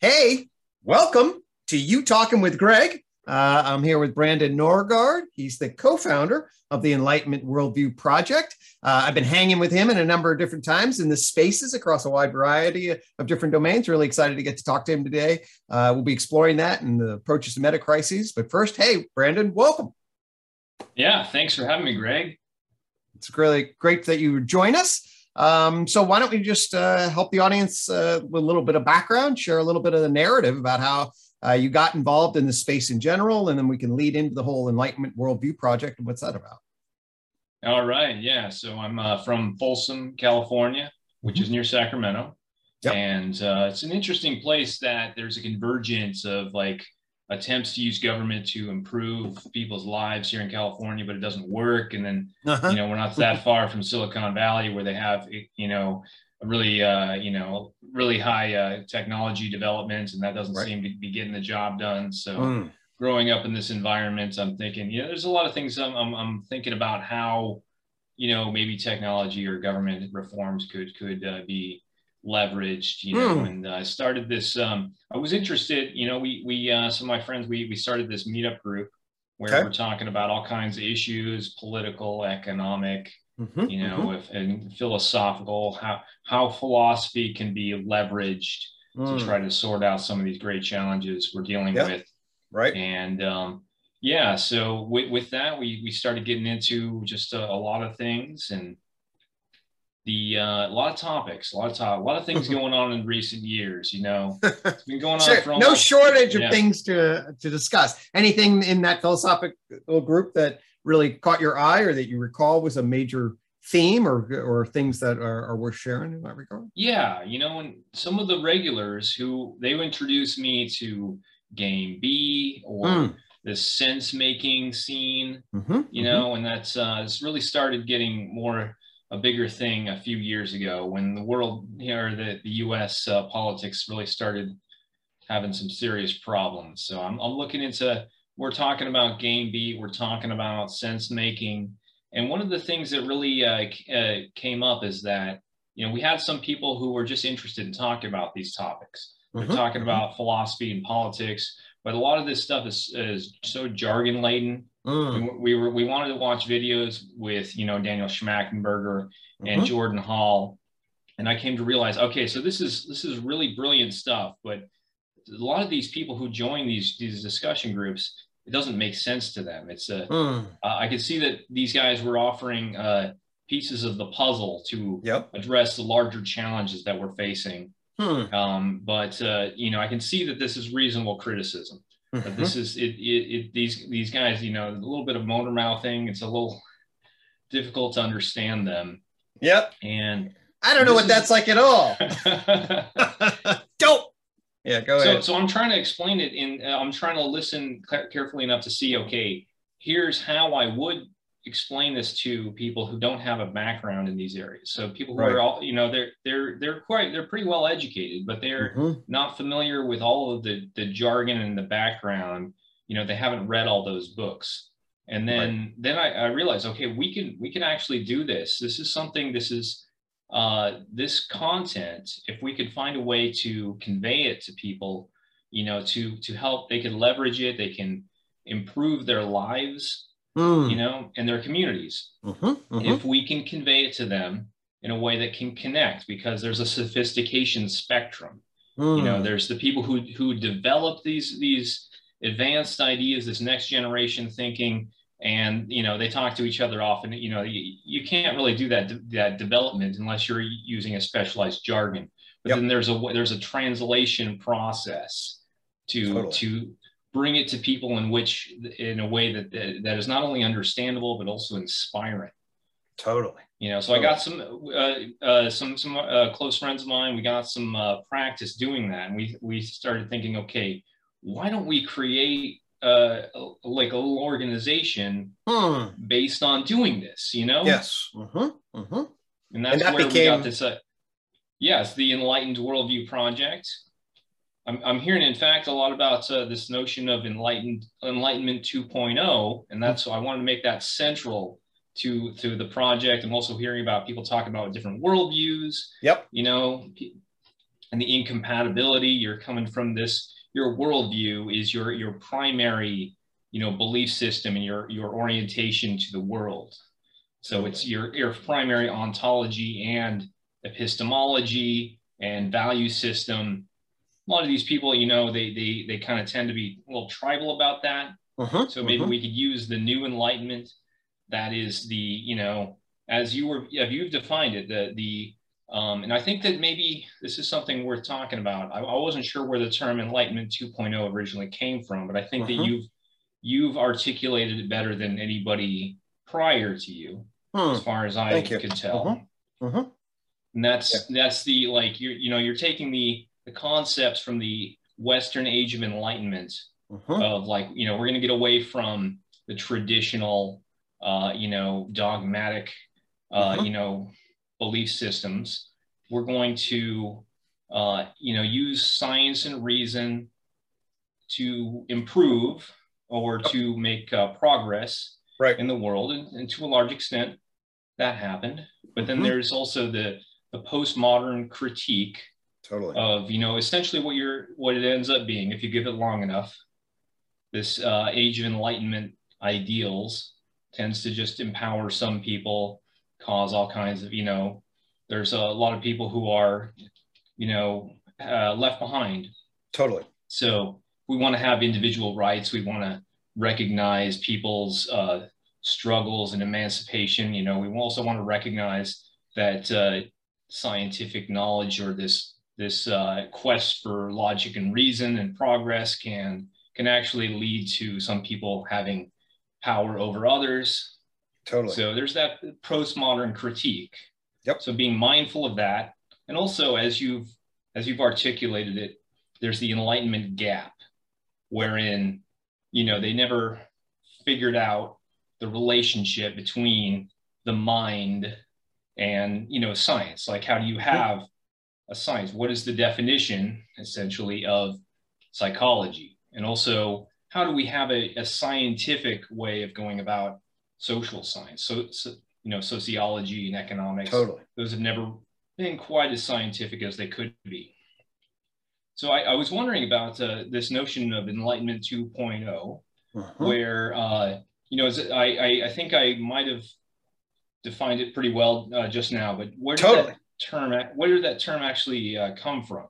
Hey, welcome to UTOKing with Gregg. Uh, I'm here with Brandon Norgaard. He's the co founder of the Enlightenment Worldview Project. Uh, I've been hanging with him in a number of different times in the spaces across a wide variety of different domains. Really excited to get to talk to him today. Uh, we'll be exploring that and the approaches to meta crises. But first, hey, Brandon, welcome. Yeah, thanks for having me, Gregg. It's really great that you join us. Um, so why don't we just uh, help the audience uh, with a little bit of background, share a little bit of the narrative about how uh, you got involved in the space in general, and then we can lead into the whole Enlightenment Worldview project and what's that about? All right, yeah. So I'm uh, from Folsom, California, which mm-hmm. is near Sacramento, yep. and uh, it's an interesting place that there's a convergence of like attempts to use government to improve people's lives here in California, but it doesn't work. And then, uh-huh. you know, we're not that far from Silicon Valley where they have, you know, a really, uh, you know, really high uh, technology development, and that doesn't right. seem to be getting the job done. So, mm. growing up in this environment, I'm thinking, you know, there's a lot of things I'm, I'm, I'm thinking about how, you know, maybe technology or government reforms could could uh, be leveraged, you know, mm. and I uh, started this. Um, I was interested, you know, we, we, uh, some of my friends, we, we started this meetup group where okay. we're talking about all kinds of issues, political, economic, mm-hmm, you know, mm-hmm. if, and philosophical, how, how philosophy can be leveraged mm. to try to sort out some of these great challenges we're dealing yep. with. Right. And, um, yeah, so with, with that, we, we started getting into just a, a lot of things and, the uh, a lot of topics, a lot of top, a lot of things going on in recent years. You know, it's been going sure. on for no shortage of things to to discuss. Anything in that philosophical group that really caught your eye, or that you recall was a major theme, or or things that are, are worth sharing in that regard? Yeah, you know, and some of the regulars who they introduced me to Game B or. Mm the sense making scene, mm-hmm, you know, mm-hmm. and that's uh, it's really started getting more a bigger thing a few years ago when the world here, the, the US uh, politics really started having some serious problems. So I'm, I'm looking into, we're talking about game B, we're talking about sense making. And one of the things that really uh, uh, came up is that, you know, we had some people who were just interested in talking about these topics. We're mm-hmm. talking mm-hmm. about philosophy and politics, but a lot of this stuff is, is so jargon laden Mm. We, we, were we wanted to watch videos with you know Daniel Schmachtenberger and mm-hmm. Jordan Hall, and I came to realize okay, so this is this is really brilliant stuff, but a lot of these people who join these these discussion groups, it doesn't make sense to them. It's a mm. uh, I could see that these guys were offering uh, pieces of the puzzle to yep. address the larger challenges that we're facing. Hmm. Um, but uh, you know, I can see that this is reasonable criticism. Mm-hmm. But this is it, it, it, These these guys, you know, a little bit of motor mouthing. It's a little difficult to understand them. Yep. And I don't know what is... that's like at all. don't. Yeah, go so, ahead. So I'm trying to explain it in. Uh, I'm trying to listen carefully enough to see. Okay, here's how I would explain this to people who don't have a background in these areas. So people who right. are all, you know, they're they're they're quite they're pretty well educated, but they're mm-hmm. not familiar with all of the the jargon and the background. You know, they haven't read all those books. And then right. then I, I realized, okay, we can we can actually do this. This is something. This is uh, this content. If we could find a way to convey it to people, you know, to to help, they can leverage it. They can improve their lives mm. you know, and their communities. Mm-hmm, mm-hmm. If we can convey it to them in a way that can connect, because there's a sophistication spectrum. Mm. You know, mm. there's the people who who develop these these advanced ideas, this next generation thinking, and you know they talk to each other often. You know, you, you can't really do that that development unless you're using a specialized jargon. But yep. then there's a there's a translation process to totally. to bring it to people in which in a way that that is not only understandable but also inspiring totally you know so totally. i got some uh, uh, some some uh, close friends of mine we got some uh, practice doing that and we we started thinking okay why don't we create uh, like a little organization hmm. based on doing this you know yes mm-hmm. Mm-hmm. and that's and that where became... we got this uh, yes the enlightened worldview project I'm, I'm hearing, in fact, a lot about uh, this notion of enlightened enlightenment 2.0, and that's so I wanted to make that central to to the project. I'm also hearing about people talking about different worldviews. Yep. You know, and the incompatibility. You're coming from this. Your worldview is your your primary, you know, belief system and your your orientation to the world. So it's your your primary ontology and epistemology and value system. A lot of these people, you know, they they they kind of tend to be a little tribal about that. Uh-huh, so maybe uh-huh. we could use the new enlightenment. That is the you know as you were yeah, you've defined it the the um, and I think that maybe this is something worth talking about. I, I, wasn't sure where the term Enlightenment 2.0 originally came from, but I think uh-huh. that you've you've articulated it better than anybody prior to you, hmm. as far as I could tell. Uh-huh. Uh-huh. And that's yeah. that's the like you're you know you're taking the the concepts from the Western Age of Enlightenment uh-huh. of like you know we're going to get away from the traditional uh, you know dogmatic uh, uh-huh. you know belief systems. We're going to uh, you know use science and reason to improve or to make uh, progress right. in the world, and, and, to a large extent, that happened. But then mm-hmm. there's also the the postmodern critique totally of you know essentially what you're what it ends up being if you give it long enough. This uh, age of enlightenment ideals tends to just empower some people, cause all kinds of you know. There's a lot of people who are, you know, uh, left behind. Totally. So we want to have individual rights. We want to recognize people's uh, struggles and emancipation. You know, we also want to recognize that uh, scientific knowledge or this this uh, quest for logic and reason and progress can can actually lead to some people having power over others. Totally. So there's that postmodern critique. Yep. So being mindful of that, and also as you've as you've articulated it, there's the enlightenment gap, wherein you know they never figured out the relationship between the mind and you know science like how do you have a science? What is the definition essentially of psychology? And also how do we have a, a scientific way of going about social science? So, so, you know sociology and economics totally. those have never been quite as scientific as they could be. So i, I was wondering about uh, this notion of enlightenment 2.0 uh-huh. where uh, you know, I, I, I think I might have defined it pretty well uh, just now, but where totally. that term, where did that term actually uh, come from?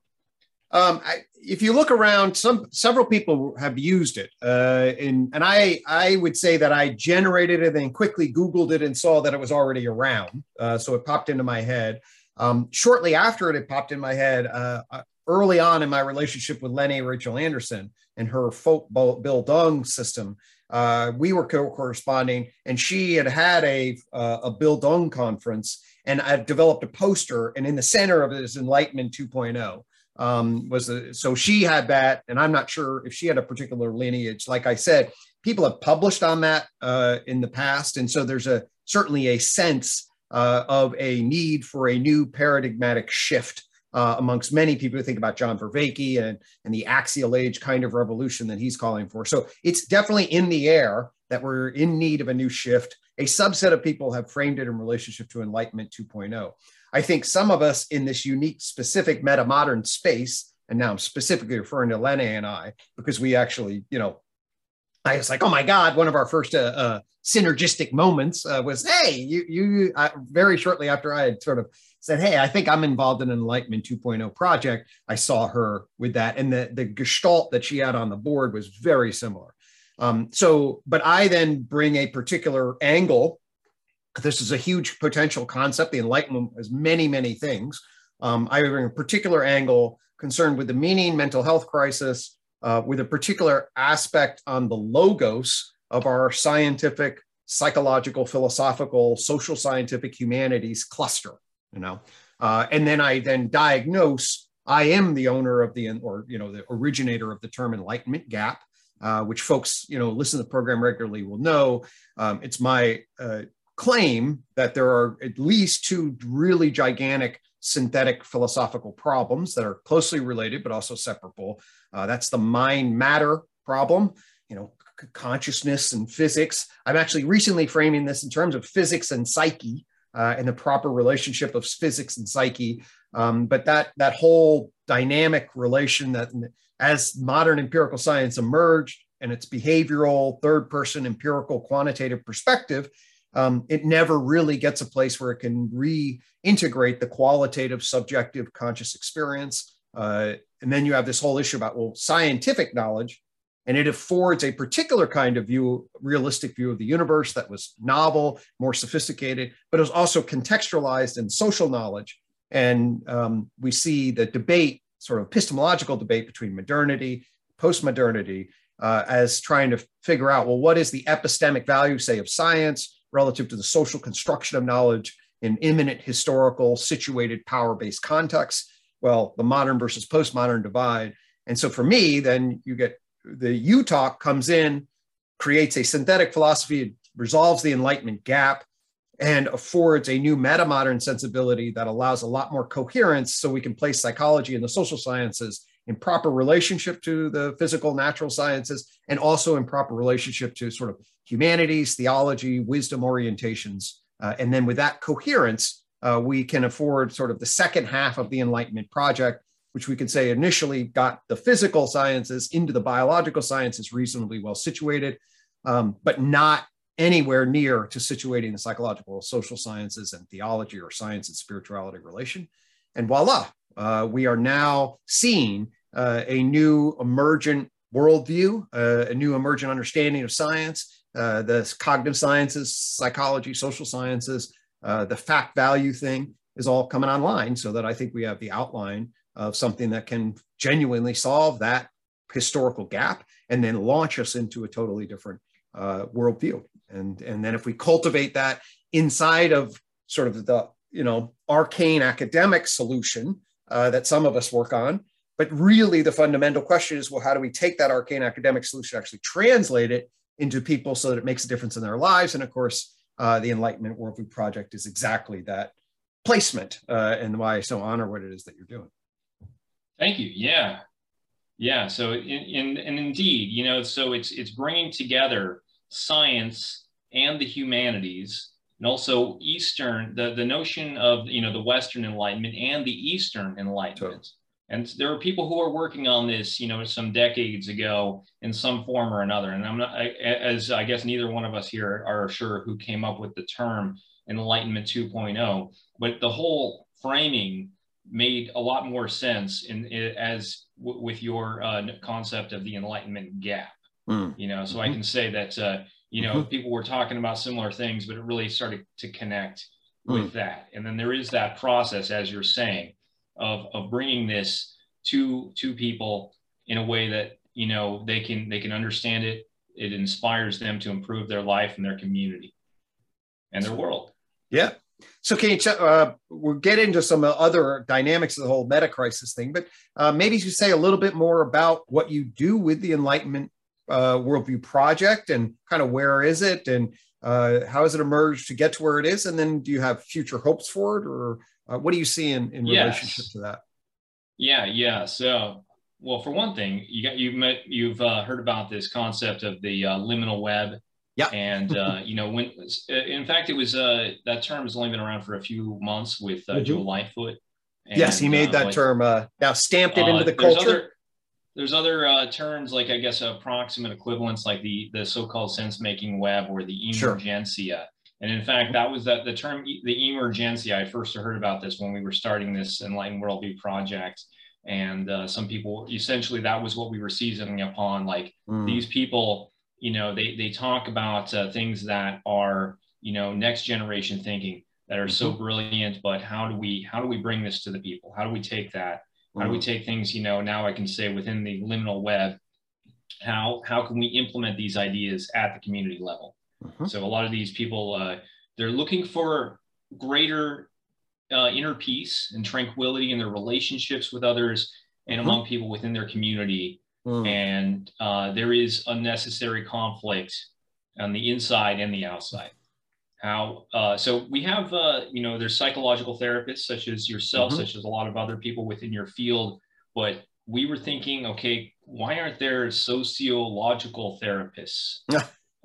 Um, I, if you look around, some several people have used it, uh, and and I I would say that I generated it and quickly Googled it and saw that it was already around, uh, so it popped into my head. Um, shortly after it had popped in my head, uh, uh early on in my relationship with Lene Rachel Andersen and her folk Bildung system, uh, we were co-corresponding, and she had had a uh, a Bildung conference, and I've developed a poster, and in the center of it is Enlightenment 2.0. Um, was so she had that, and I'm not sure if she had a particular lineage. Like I said, people have published on that uh, in the past, and so there's a certainly a sense uh, of a need for a new paradigmatic shift uh, amongst many people who think about John Vervaeke and, and the axial age kind of revolution that he's calling for. So it's definitely in the air that we're in need of a new shift. A subset of people have framed it in relationship to Enlightenment 2.0. I think some of us in this unique, specific meta modern space, and now I'm specifically referring to Lene and I, because we actually, you know, I was like, oh my God, one of our first uh, uh, synergistic moments uh, was, hey, you, you, very shortly after I had sort of said, Hey, I think I'm involved in an Enlightenment 2.0 project. I saw her with that. And the, the gestalt that she had on the board was very similar. Um, so, but I then bring a particular angle. This is a huge potential concept. The Enlightenment has many, many things. Um, I bring a particular angle concerned with the meaning mental health crisis, uh, with a particular aspect on the logos of our scientific, psychological, philosophical, social scientific humanities cluster you know uh, and then i then diagnose i am the owner of the or you know the originator of the term enlightenment gap uh, which folks you know listen to the program regularly will know um, it's my uh, claim that there are at least two really gigantic synthetic philosophical problems that are closely related but also separable uh, that's the mind matter problem you know consciousness and physics i'm actually recently framing this in terms of physics and psyche uh, and the proper relationship of physics and psyche. Um, but that that whole dynamic relation that as modern empirical science emerged and its behavioral third person empirical quantitative perspective, um, it never really gets a place where it can reintegrate the qualitative subjective conscious experience. Uh, and then you have this whole issue about well scientific knowledge and it affords a particular kind of view realistic view of the universe that was novel more sophisticated but it was also contextualized in social knowledge and um, we see the debate sort of epistemological debate between modernity postmodernity uh, as trying to figure out well what is the epistemic value say of science relative to the social construction of knowledge in immanent historical situated power-based contexts? Well the modern versus postmodern divide. And so for me then you get the UTOK comes in creates a synthetic philosophy resolves the enlightenment gap and affords a new meta modern sensibility that allows a lot more coherence so we can place psychology and the social sciences in proper relationship to the physical natural sciences and also in proper relationship to sort of humanities theology wisdom orientations. Uh, and then with that coherence uh, we can afford sort of the second half of the enlightenment project which we could say initially got the physical sciences into the biological sciences reasonably well situated um, but not anywhere near to situating the psychological social sciences and theology or science and spirituality relation and voila uh, we are now seeing uh, a new emergent worldview, uh, a new emergent understanding of science, uh, the cognitive sciences, psychology, social sciences, uh, the fact value thing is all coming online so that I think we have the outline of something that can genuinely solve that historical gap and then launch us into a totally different uh, worldview. And, and then if we cultivate that inside of sort of the you know arcane academic solution uh, that some of us work on, but really, the fundamental question is well, how do we take that arcane academic solution, actually translate it into people so that it makes a difference in their lives? And of course, uh, the Enlightenment Worldview Project is exactly that placement uh, and why I so honor what it is that you're doing. Thank you. Yeah. Yeah. So, in, in, and indeed, you know, so it's, it's bringing together science and the humanities and also Eastern, the, the notion of, you know, the Western Enlightenment and the Eastern Enlightenment. And there are people who are working on this, you know, some decades ago in some form or another. And I'm not, I, as I guess neither one of us here are sure who came up with the term Enlightenment 2.0, but the whole framing made a lot more sense in, in as w- with your uh, concept of the Enlightenment gap. Mm. You know, so mm-hmm. I can say that uh, you know mm-hmm. people were talking about similar things, but it really started to connect mm. with that. And then there is that process, as you're saying of of bringing this to to people in a way that you know they can they can understand it it inspires them to improve their life and their community and their world yeah so can you uh, we'll get into some other dynamics of the whole meta crisis thing but uh, maybe you say a little bit more about what you do with the enlightenment uh, worldview project and kind of where is it and uh, how has it emerged to get to where it is and then do you have future hopes for it or uh, what do you see in, in yes. relationship to that? Yeah, yeah. So, well, for one thing, you got you've met you've uh, heard about this concept of the uh, liminal web. Yeah. And uh, you know when in fact it was uh, that term has only been around for a few months with uh, mm-hmm. Joe Lightfoot. And, yes, he made that like, term. Uh, now stamped it into the culture. Other, there's other uh, terms like I guess approximate equivalents like the the so-called sense-making web or the emergentsia. Sure. And in fact, that was the, the term, the emergentsia. I first heard about this when we were starting this Enlightened Worldview project. And uh, some people, essentially, that was what we were seasoning upon. Like mm. these people, you know, they, they talk about uh, things that are, you know, next generation thinking that are mm-hmm. so brilliant, but how do we, how do we bring this to the people? How do we take that? How do we mm. take things, you know, now I can say within the liminal web, how, how can we implement these ideas at the community level? Mm-hmm. So a lot of these people, uh, they're looking for greater uh, inner peace and tranquility in their relationships with others and mm-hmm. among people within their community. Mm. And uh, there is unnecessary conflict on the inside and the outside. How uh, so we have uh, you know there's psychological therapists such as yourself, mm-hmm. such as a lot of other people within your field, but we were thinking, okay, why aren't there sociological therapists?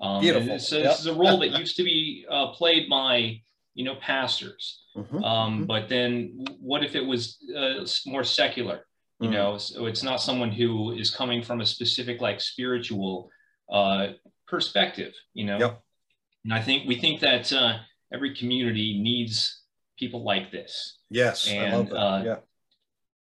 Um, Beautiful. It's, yep. is a role that used to be uh, played by you know, pastors. Mm-hmm. Um, mm-hmm. But then what if it was uh, more secular? You mm-hmm. know, so it's not someone who is coming from a specific like spiritual uh, perspective. You know, yep. And I think we think that uh, every community needs people like this. Yes, and, I love that. Uh, yeah.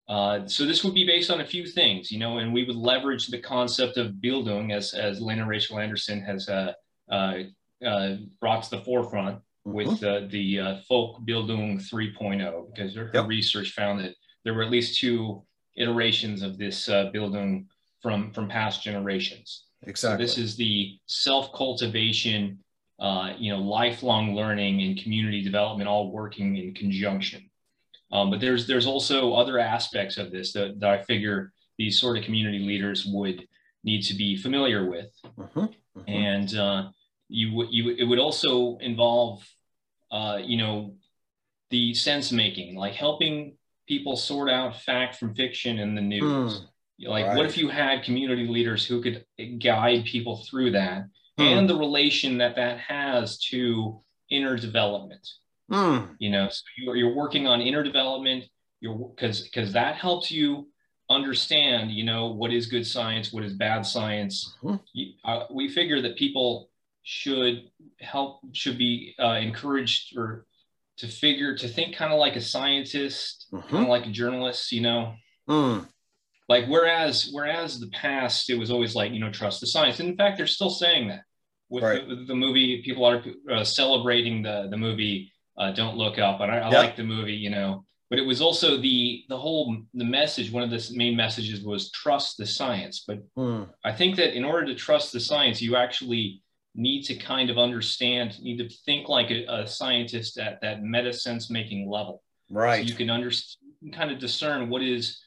Uh, so this would be based on a few things, you know, and we would leverage the concept of Bildung as, as and Rachel Andersen has uh, uh, uh brought to the forefront mm-hmm. with the uh, folk Bildung 3.0, because her, yep. research found that there were at least two iterations of this Bildung from, from past generations. Exactly. So this is the self-cultivation, you know, lifelong learning and community development all working in conjunction. Um, but there's there's also other aspects of this that, that I figure these sort of community leaders would need to be familiar with, uh-huh, uh-huh. and uh, you would you it would also involve, uh, you know, the sense making, like helping people sort out fact from fiction in the news. Mm, like, right. what if you had community leaders who could guide people through that, mm. and the relation that that has to inner development? Mm. You know, so you're, you're working on inner development. You're because because that helps you understand. You know what is good science, what is bad science. Mm-hmm. You, uh, we figure that people should help should be uh, encouraged or to figure to think kind of like a scientist, mm-hmm. kind of like a journalist. You know. Mm like whereas whereas the past it was always like you know trust the science and in fact they're still saying that with, right. the, the, movie people are uh, celebrating the the movie uh, Don't Look Up, and I, I yep. like the movie, you know. But it was also the the whole the message. One of the main messages was trust the science. But mm. I think that in order to trust the science, you actually need to kind of understand, need to think like a, a scientist at that meta sense making level. Right. So you can understand, kind of discern what is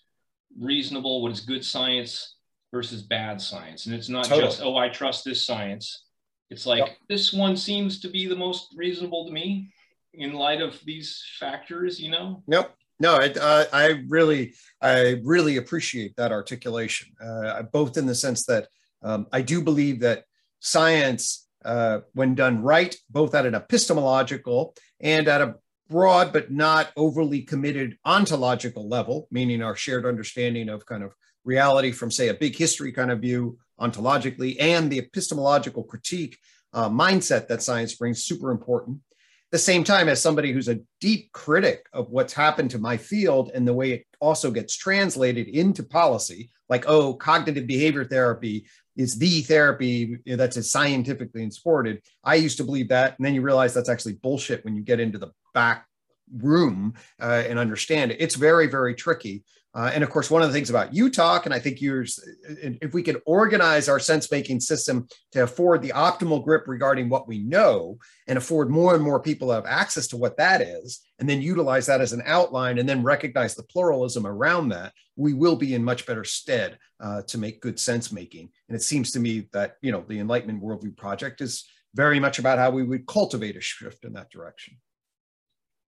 reasonable, what is good science versus bad science, and it's not totally. just oh I trust this science. It's like yep. this one seems to be the most reasonable to me in light of these factors, you know? Nope. No, I, uh, I really, I really appreciate that articulation, uh, both in the sense that um, I do believe that science, uh, when done right, both at an epistemological and at a broad but not overly committed ontological level, meaning our shared understanding of kind of reality from, say, a big history kind of view ontologically, and the epistemological critique uh, mindset that science brings, super important. At the same time as somebody who's a deep critic of what's happened to my field and the way it also gets translated into policy like oh cognitive behavior therapy is the therapy that's scientifically supported i used to believe that. And then you realize that's actually bullshit when you get into the back room uh, and understand it. It's very very tricky uh, and of course, one of the things about UTOK, and I think yours, if we could organize our sense making system to afford the optimal grip regarding what we know and afford more and more people to have access to what that is, and then utilize that as an outline and then recognize the pluralism around that, we will be in much better stead uh, to make good sense making. And it seems to me that, you know, the Enlightenment Worldview Project is very much about how we would cultivate a shift in that direction.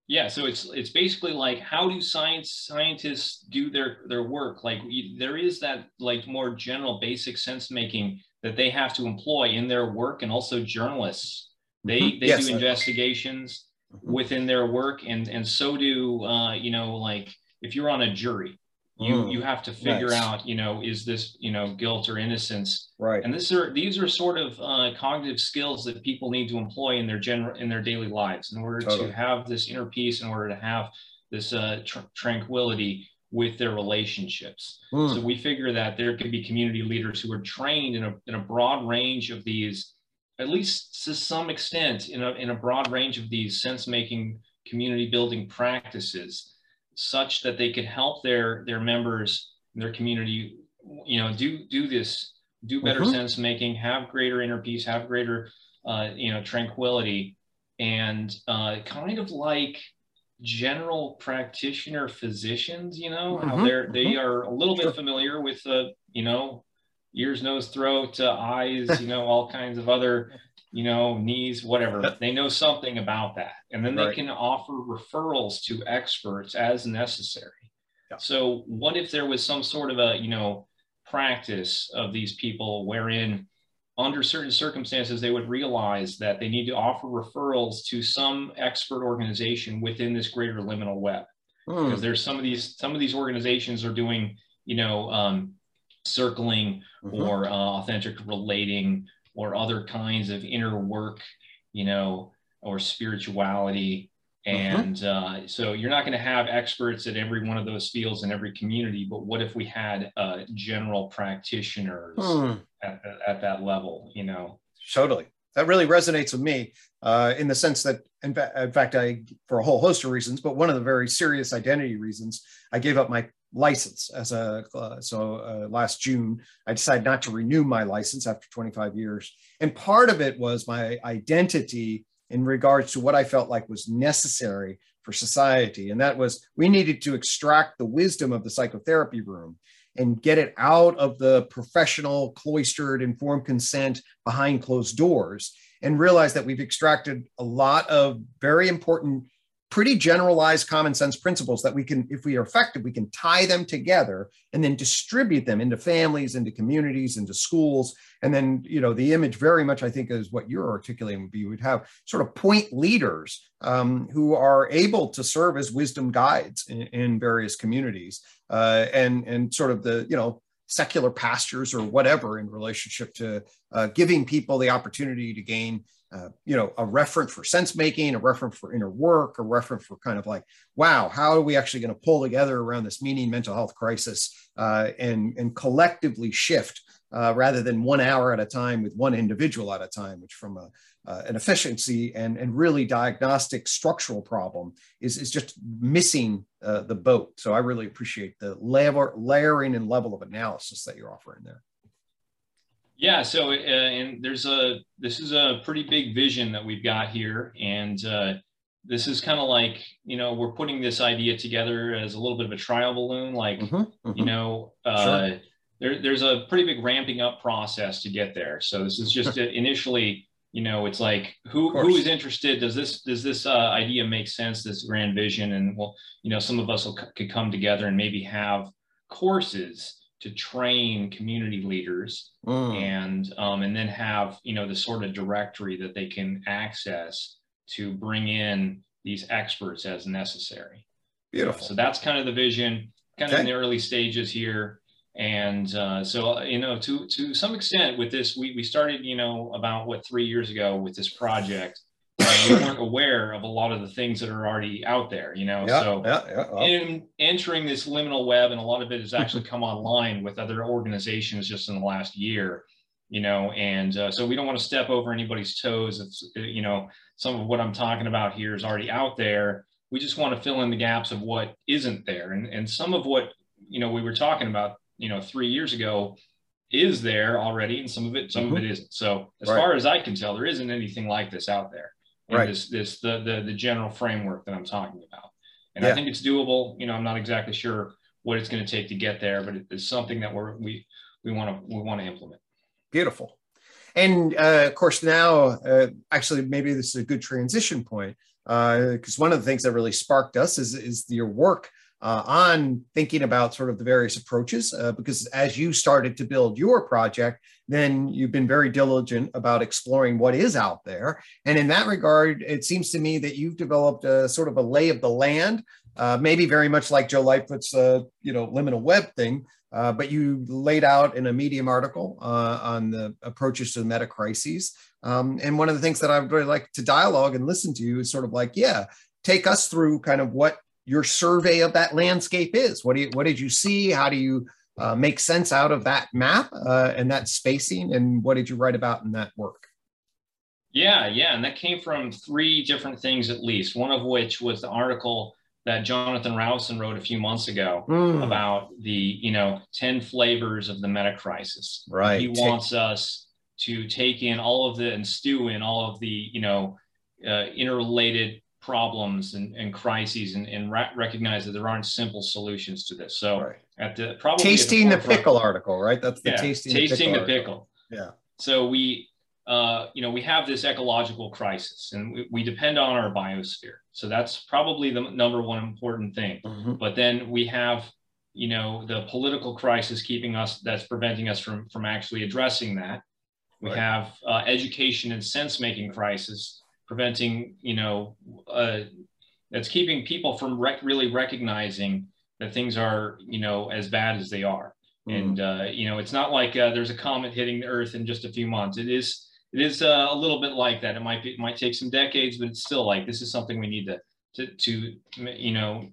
Yeah, so it's it's basically like how do science scientists do their their work? Like there is that like more general basic sense making that they have to employ in their work, and also journalists they mm-hmm. they yes, do investigations mm-hmm. within their work, and and so do uh, you know like if you're on a jury, you mm, you have to figure nice. out you know is this you know guilt or innocence right and this are these are sort of uh, cognitive skills that people need to employ in their general in their daily lives in order totally. to have this inner peace in order to have this uh, tr- tranquility with their relationships mm. so we figure that there could be community leaders who are trained in a, in a broad range of these at least to some extent in a, in a broad range of these sense making community building practices such that they could help their their members and their community you know do do this do better mm-hmm. sense making have greater inner peace have greater uh, you know tranquility and uh, kind of like general practitioner physicians you know mm-hmm. how they're they mm-hmm. are a little bit familiar with the you know ears nose throat uh, eyes you know all kinds of other you know, knees, whatever. They know something about that. And then right. they can offer referrals to experts as necessary. Yeah. So, what if there was some sort of a, you know, practice of these people wherein under certain circumstances, they would realize that they need to offer referrals to some expert organization within this greater liminal web. Hmm. Because there's some of these, some of these organizations are doing, you know, um, circling mm-hmm. or uh, authentic relating or other kinds of inner work, you know, or spirituality. Mm-hmm. And mm-hmm. uh, so you're not going to have experts at every one of those fields in every community. But what if we had uh, general practitioners mm. at, at that level, you know? Totally. That really resonates with me uh, in the sense that, in, fa- in fact, I, for a whole host of reasons, but one of the very serious identity reasons, I gave up my license as a uh, so uh, last June I decided not to renew my license after 25 years. And part of it was my identity in regards to what I felt like was necessary for society. And that was we needed to extract the wisdom of the psychotherapy room and get it out of the professional cloistered informed consent behind closed doors and realize that we've extracted a lot of very important pretty generalized common sense principles that we can, if we are effective, we can tie them together and then distribute them into families, into communities, into schools. And then, you know, the image very much, I think, is what you're articulating would be we'd have sort of point leaders um, who are able to serve as wisdom guides in, in various communities uh, and, and sort of the, you know, secular pastors or whatever in relationship to uh, giving people the opportunity to gain uh, you know, a reference for sense making, a reference for inner work, a reference for kind of like, wow, how are we actually going to pull together around this meaning mental health crisis uh, and and collectively shift uh, rather than one hour at a time with one individual at a time, which from a, uh, an efficiency and and really diagnostic structural problem is is just missing uh, the boat. So I really appreciate the layer, layering and level of analysis that you're offering there. Yeah, so uh, and there's a this is a pretty big vision that we've got here, and uh, this is kind of like you know we're putting this idea together as a little bit of a trial balloon, like mm-hmm, mm-hmm. you know. Uh, sure. There, there's a pretty big ramping up process to get there. So this is just initially, you know, it's like who who is interested? Does this does this uh, idea make sense? This grand vision, and well, you know, some of us will, could come together and maybe have courses to train community leaders mm. and um, and then have you know the sort of directory that they can access to bring in these experts as necessary. Beautiful. So that's kind of the vision, kind okay. of in the early stages here. And uh, so you know, to to some extent, with this, we we started you know about what three years ago with this project, we weren't aware of a lot of the things that are already out there, you know. Yeah, so yeah, yeah, well. in entering this liminal web, and a lot of it has actually come online with other organizations just in the last year, you know, and uh, so we don't want to step over anybody's toes. It's you know, some of what I'm talking about here is already out there. We just want to fill in the gaps of what isn't there, and and some of what you know we were talking about, you know, three years ago is there already and some of it some mm-hmm. of it isn't so as right. far as i can tell there isn't anything like this out there right. this this the, the the general framework that I'm talking about. And yeah. I think it's doable. You know, I'm not exactly sure what it's going to take to get there, but it's something that we're we we want to we want to implement. Beautiful. And uh, of course, now uh, actually maybe this is a good transition point because uh, one of the things that really sparked us is is your work uh, on thinking about sort of the various approaches uh, because as you started to build your project then you've been very diligent about exploring what is out there and in that regard it seems to me that you've developed a sort of a lay of the land uh, maybe very much like joe lightfoot's uh, you know liminal web thing uh, but you laid out in a medium article uh, on the approaches to the meta crises um, and one of the things that i would really like to dialogue and listen to you is sort of like yeah take us through kind of what your survey of that landscape is. What do you, what did you see? How do you uh, make sense out of that map uh, and that spacing? And what did you write about in that work? Yeah, yeah, and that came from three different things at least. One of which was the article that Jonathan Rowson wrote a few months ago mm. about the you know ten flavors of the meta crisis. Right. He wants us to take in all of the and stew in all of the you know uh, interrelated problems and, and crises and, and ra- recognize that there aren't simple solutions to this. So right. At the probably tasting the, the, pickle article, right? That's the yeah, tasting, tasting the pickle. The pickle. Yeah. So we, uh, you know, we have this ecological crisis and we, we, depend on our biosphere. So that's probably the number one important thing. Mm-hmm. But then we have, you know, the political crisis keeping us, that's preventing us from, from actually addressing that We right. have uh, education and sense making crisis, preventing, you know, uh, that's keeping people from rec- really recognizing that things are, you know, as bad as they are. Mm. And, uh, you know, it's not like uh, there's a comet hitting the earth in just a few months. It is, it is uh, a little bit like that. It might be, it might take some decades, but it's still like, this is something we need to, to, to you know,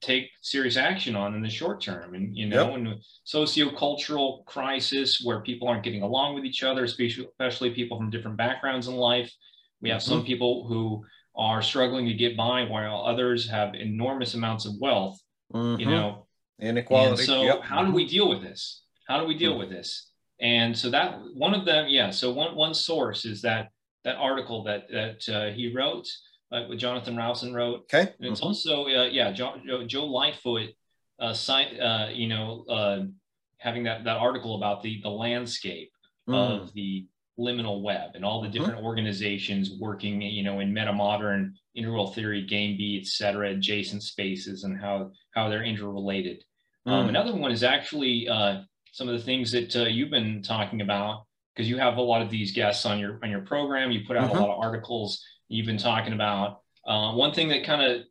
take serious action on in the short term. And, you know, yep. and sociocultural crisis where people aren't getting along with each other, especially, especially people from different backgrounds in life. We have mm-hmm. some people who are struggling to get by while others have enormous amounts of wealth, mm-hmm. you know, inequality. And so yep. how do we deal with this? How do we deal mm-hmm. with this? And so that one of them, yeah. So one, one source is that, that article that, that uh, he wrote, like what Jonathan Rowson wrote. Okay. And it's mm-hmm. also, uh, yeah, Joe, Joe Lightfoot, uh, site, uh, you know, uh, having that, that article about the, the landscape mm. of the liminal web and all the mm-hmm. different mm-hmm. organizations working, you know, in meta modern, integral theory, game B, et cetera, adjacent spaces and how, how they're interrelated. Um, mm. Um, another one is actually uh, some of the things that uh, you've been talking about because you have a lot of these guests on your on your program. You put out mm-hmm. a lot of articles you've been talking about. Uh, one thing that kind of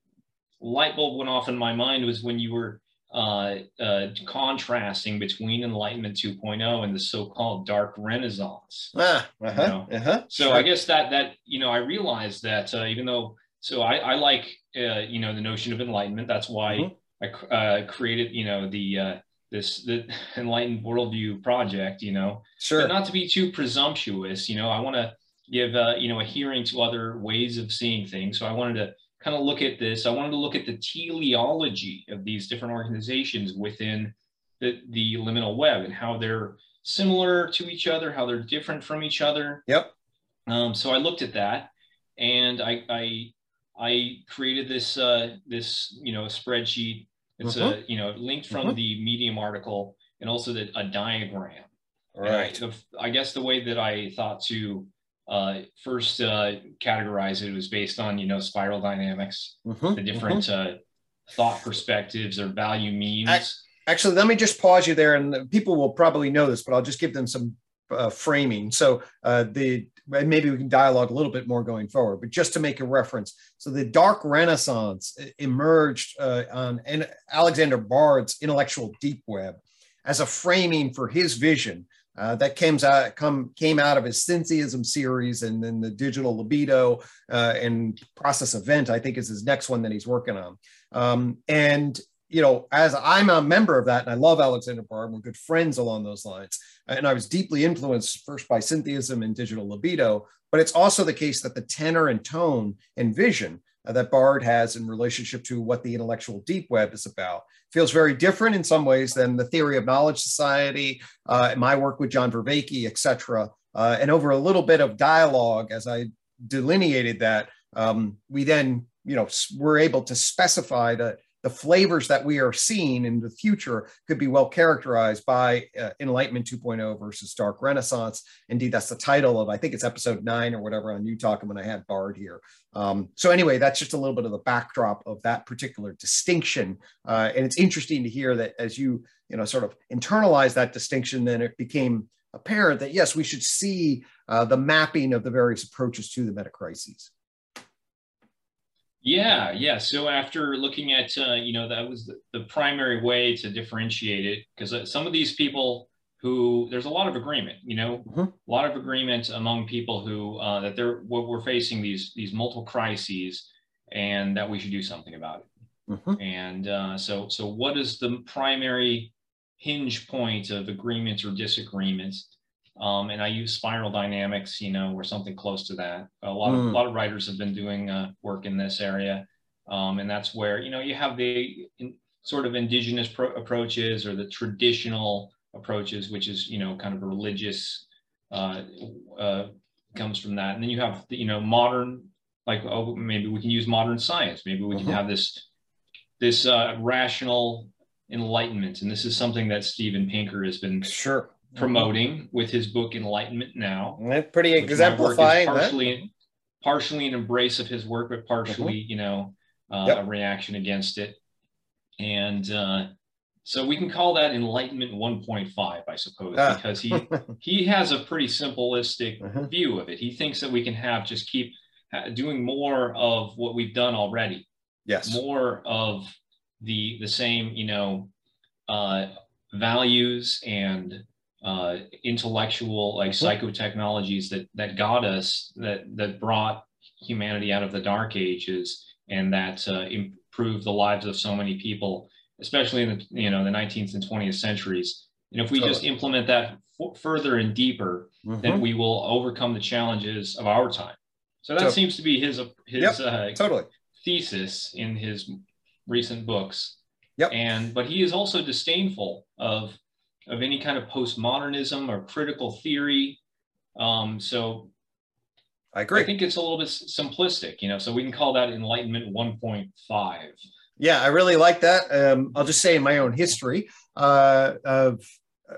light bulb went off in my mind was when you were uh, uh, contrasting between Enlightenment 2.0 and the so-called Dark Renaissance. Ah, uh-huh, you know? uh-huh, so sure. I guess that that you know I realized that uh, even though so I, I like uh, you know the notion of enlightenment. That's why mm-hmm. I uh, created you know the this the enlightened worldview project. You know, sure. But not to be too presumptuous. You know, I want to give uh, you know a hearing to other ways of seeing things. So I wanted to kind of look at this. I wanted to look at the teleology of these different organizations within the, the liminal web and how they're similar to each other, how they're different from each other. Yep. Um, so I looked at that, and I I, I created this uh, this you know spreadsheet. It's mm-hmm. a you know linked from mm-hmm. the Medium article and also the, a diagram. Right. I, I guess the way that I thought to uh, first uh, categorize it was based on you know spiral dynamics, mm-hmm, the different mm-hmm. uh, thought perspectives or value memes. Actually, let me just pause you there, and people will probably know this, but I'll just give them some uh, framing. So uh, the maybe we can dialogue a little bit more going forward, but just to make a reference. So the Dark Renaissance emerged uh, on Alexander Bard's intellectual deep web as a framing for his vision uh, that came out, come, came out of his Syntheism series and then the digital libido uh, and process event, I think is his next one that he's working on. Um, and, you know, as I'm a member of that, and I love Alexander Bard, we're good friends along those lines. And I was deeply influenced first by Syntheism and digital libido, but it's also the case that the tenor and tone and vision that Bard has in relationship to what the intellectual deep web is about. Feels very different in some ways than the theory of knowledge society, uh, my work with John Vervaeke, et cetera. Uh, and over a little bit of dialogue, as I delineated that, um, we then, you know, were able to specify that the flavors that we are seeing in the future could be well characterized by uh, Enlightenment 2.0 versus Dark Renaissance. Indeed, that's the title of, I think it's episode nine or whatever on UTOKing when I had Bard here. Um, so anyway, that's just a little bit of the backdrop of that particular distinction. Uh, and it's interesting to hear that as you, you know, sort of internalize that distinction, then it became apparent that yes, we should see uh, the mapping of the various approaches to the meta crises. Yeah, yeah. So after looking at, uh, you know, that was the, the, primary way to differentiate it, because uh, some of these people who there's a lot of agreement, you know, mm-hmm. a lot of agreement among people who uh, that they're what we're facing these these multiple crises, and that we should do something about it. Mm-hmm. And uh, so, so what is the primary hinge point of agreements or disagreement? Um, and I use spiral dynamics, you know, or something close to that. A lot mm. of a hmm. lot of writers have been doing uh, work in this area, um, and that's where you know you have the in, sort of indigenous pro- approaches or the traditional approaches, which is you know kind of a religious uh, uh, comes from that, and then you have the, you know modern like oh maybe we can use modern science, maybe we can uh-huh. have this this uh, rational enlightenment, and this is something that Steven Pinker has been sure promoting with his book Enlightenment Now. That's pretty exemplifying. Partially, partially an embrace of his work, but partially, mm-hmm. you know, uh, yep. a reaction against it. And uh, so we can call that enlightenment 1.5 i suppose ah. because he he has a pretty simplistic uh-huh. view of it he thinks that we can have just keep doing more of what we've done already yes more of the the same you know uh, values and uh, intellectual like psychotechnologies that that got us that that brought humanity out of the dark ages and that uh, improved the lives of so many people especially in the you know the 19th and 20th centuries. And if we totally. just implement that further and deeper mm-hmm. then we will overcome the challenges of our time. So that so, seems to be his his yep, uh, totally. thesis in his recent books. Yep. And but he is also disdainful of of any kind of postmodernism or critical theory. Um, so I agree. I think it's a little bit simplistic, you know. So we can call that Enlightenment 1.5. Yeah, I really like that. Um, I'll just say in my own history uh, of,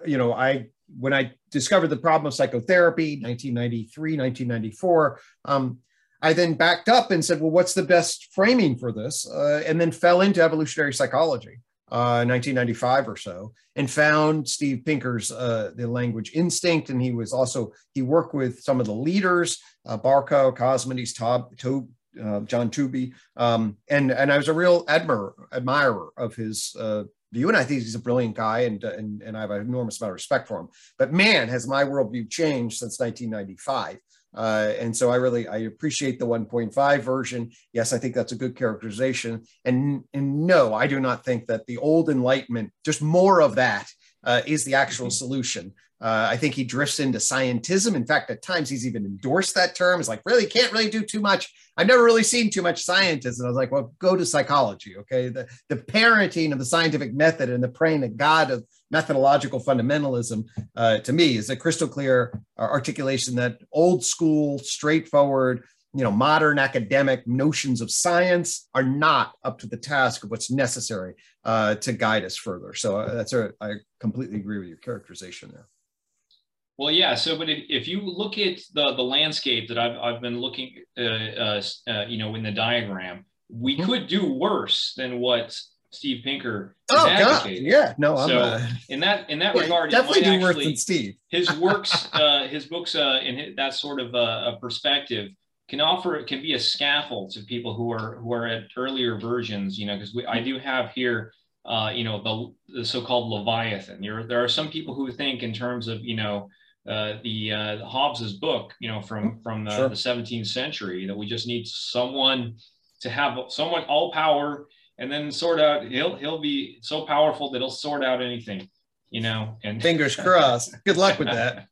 you know, I when I discovered the problem of psychotherapy, 1993, 1994. Um, I then backed up and said, well, what's the best framing for this? Uh, and then fell into evolutionary psychology. Uh, 1995 or so, and found Steve Pinker's uh, The Language Instinct. And he was also, he worked with some of the leaders, uh, Barkow, Cosmides, Tob, Tob, uh, John Tooby. Um, and, and I was a real admirer, admirer of his uh, view. And I think he's a brilliant guy and, and, and I have an enormous amount of respect for him. But man, has my worldview changed since 1995. Uh, and so I really I appreciate the 1.5 version. Yes, I think that's a good characterization. And, and no, I do not think that the old Enlightenment, just more of that, uh, is the actual mm-hmm. solution. Uh, I think he drifts into scientism. In fact, at times he's even endorsed that term. It's like, really, can't really do too much. I've never really seen too much scientism. I was like, well, go to psychology. Okay. The, the parenting of the scientific method and the praying to God of methodological fundamentalism uh, to me is a crystal clear uh, articulation that old school, straightforward, you know, modern academic notions of science are not up to the task of what's necessary uh, to guide us further. So uh, that's a, I completely agree with your characterization there. Well, yeah. So, but if, if you look at the the landscape that I've I've been looking, uh, uh, uh, you know, in the diagram, we mm-hmm. could do worse than what Steve Pinker. Oh God, yeah, no. I'm, so uh, in that in that yeah, regard, definitely do worse than Steve. his works, uh, his books, uh, in that sort of uh, a perspective can offer can be a scaffold to people who are who are at earlier versions. You know, because I do have here. Uh, you know the, the so-called Leviathan. You're, there are some people who think in terms of you know uh, the uh, Hobbes's book, you know, from from the, sure. the 17th century, that we just need someone to have someone all power, and then sort out. He'll he'll be so powerful that he'll sort out anything, you know. And fingers crossed. Good luck with that.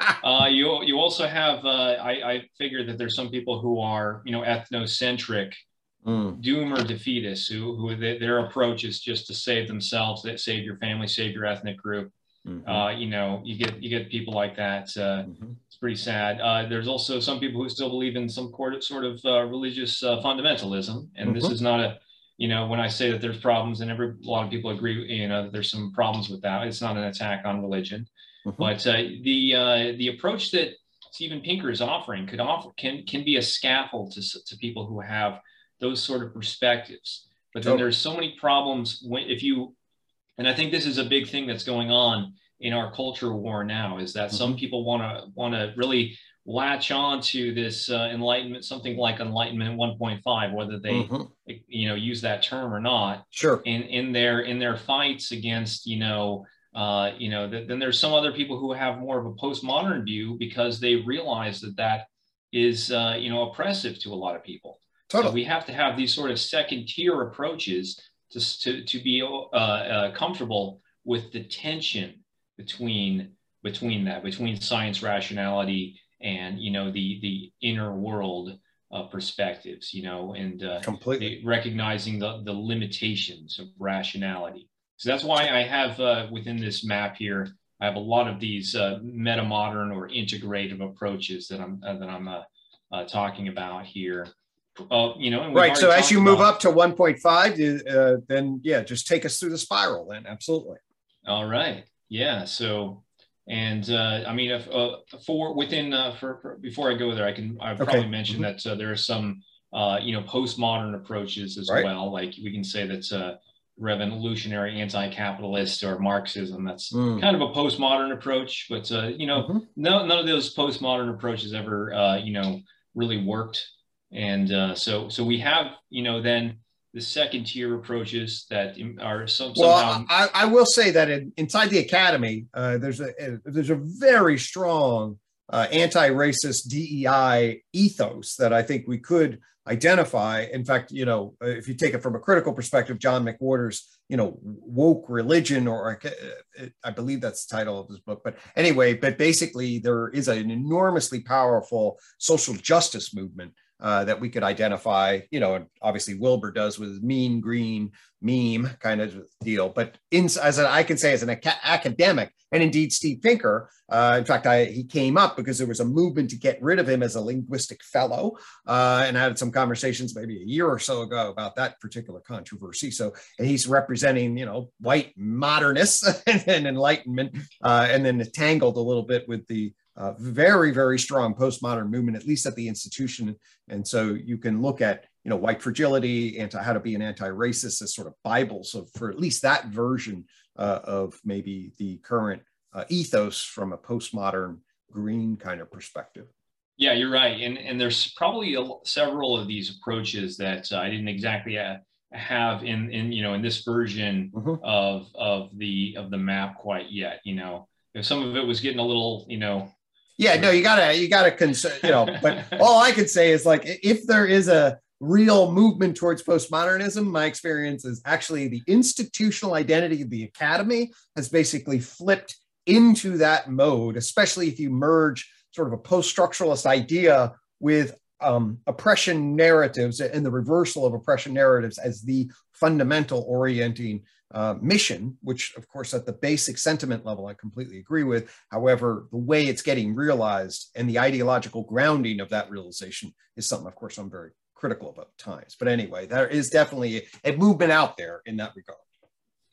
uh, you you also have. Uh, I I figure that there's some people who are you know ethnocentric. Mm. Doomer defeatists who, who they, their approach is just to save themselves, that save your family, save your ethnic group Mm-hmm. Uh, you know, you get you get people like that. Uh, mm-hmm. It's pretty sad. Uh, there's also some people who still believe in some sort of uh, religious uh, fundamentalism, and mm-hmm. this is not a, you know, when I say that there's problems, and every a lot of people agree, you know, there's some problems with that. It's not an attack on religion, mm-hmm. but uh, the the approach that Steven Pinker is offering could offer can can be a scaffold to to people who have those sort of perspectives. But then there's so many problems when if you and I think this is a big thing that's going on in our culture war now is that mm-hmm. some people want to want to really latch on to this uh, enlightenment something like enlightenment 1.5 whether they mm-hmm. you know use that term or not sure in in their in their fights against you know uh, you know th- then there's some other people who have more of a postmodern view because they realize that that is uh, you know oppressive to a lot of people totally. so we have to have these sort of second tier approaches to, to, to be uh, uh, comfortable with the tension between between that between science rationality and you know the the inner world uh, perspectives you know and uh, completely recognizing the the limitations of rationality so that's why i have uh, within this map here i have a lot of these uh, meta modern or integrative approaches that i'm uh, that i'm uh, uh, talking about here you know, right. So as you move up to 1.5, uh, then yeah, just take us through the spiral. Then absolutely. All right. Yeah. So, and uh, I mean, if uh, for within uh, for, for, before I go there, I can I okay. probably mention mm-hmm. that uh, there are some uh, you know postmodern approaches as right. well. Like we can say that uh, revolutionary anti-capitalist or Marxism. That's mm. kind of a postmodern approach, but uh, you know, mm-hmm. no, none of those postmodern approaches ever, uh, you know, really worked. And uh, so, so we have, you know, then the second tier approaches that are some, well, somehow. I, I will say that in, inside the academy, uh, there's a, a, there's a very strong uh, anti-racist DEI ethos that I think we could identify. In fact, you know, if you take it from a critical perspective, John McWhorter's, you know, woke religion, or uh, I believe that's the title of his book. But anyway, but basically, there is an enormously powerful social justice movement uh, that we could identify, you know, and obviously Wilber does with mean green meme kind of deal. But in, as an, I can say, as an academic, and indeed Steve Pinker, uh, in fact, I, he came up because there was a movement to get rid of him as a linguistic fellow, uh, and I had some conversations maybe a year or so ago about that particular controversy. So, he's representing, you know, white modernists and, and enlightenment, uh, and then tangled a little bit with the uh, very, very strong postmodern movement, at least at the institution. And so you can look at, you know, white fragility, anti how to be an anti-racist as sort of Bibles of, for at least that version uh, of maybe the current uh, ethos from a postmodern green kind of perspective. Yeah, you're right. And, and there's probably a, several of these approaches that uh, I didn't exactly uh, have in, in, you know, in this version mm-hmm. of, of the, of the map quite yet, you know, if some of it was getting a little, you know, yeah, no, you gotta, you gotta, cons- you know. but all I could say is like, if there is a real movement towards postmodernism, my experience is actually the institutional identity of the academy has basically flipped into that mode, especially if you merge sort of a post-structuralist idea with um, oppression narratives and the reversal of oppression narratives as the fundamental orienting uh, mission, which, of course, at the basic sentiment level, I completely agree with. However, the way it's getting realized and the ideological grounding of that realization is something, of course, I'm very critical about times. But anyway, there is definitely a, movement out there in that regard.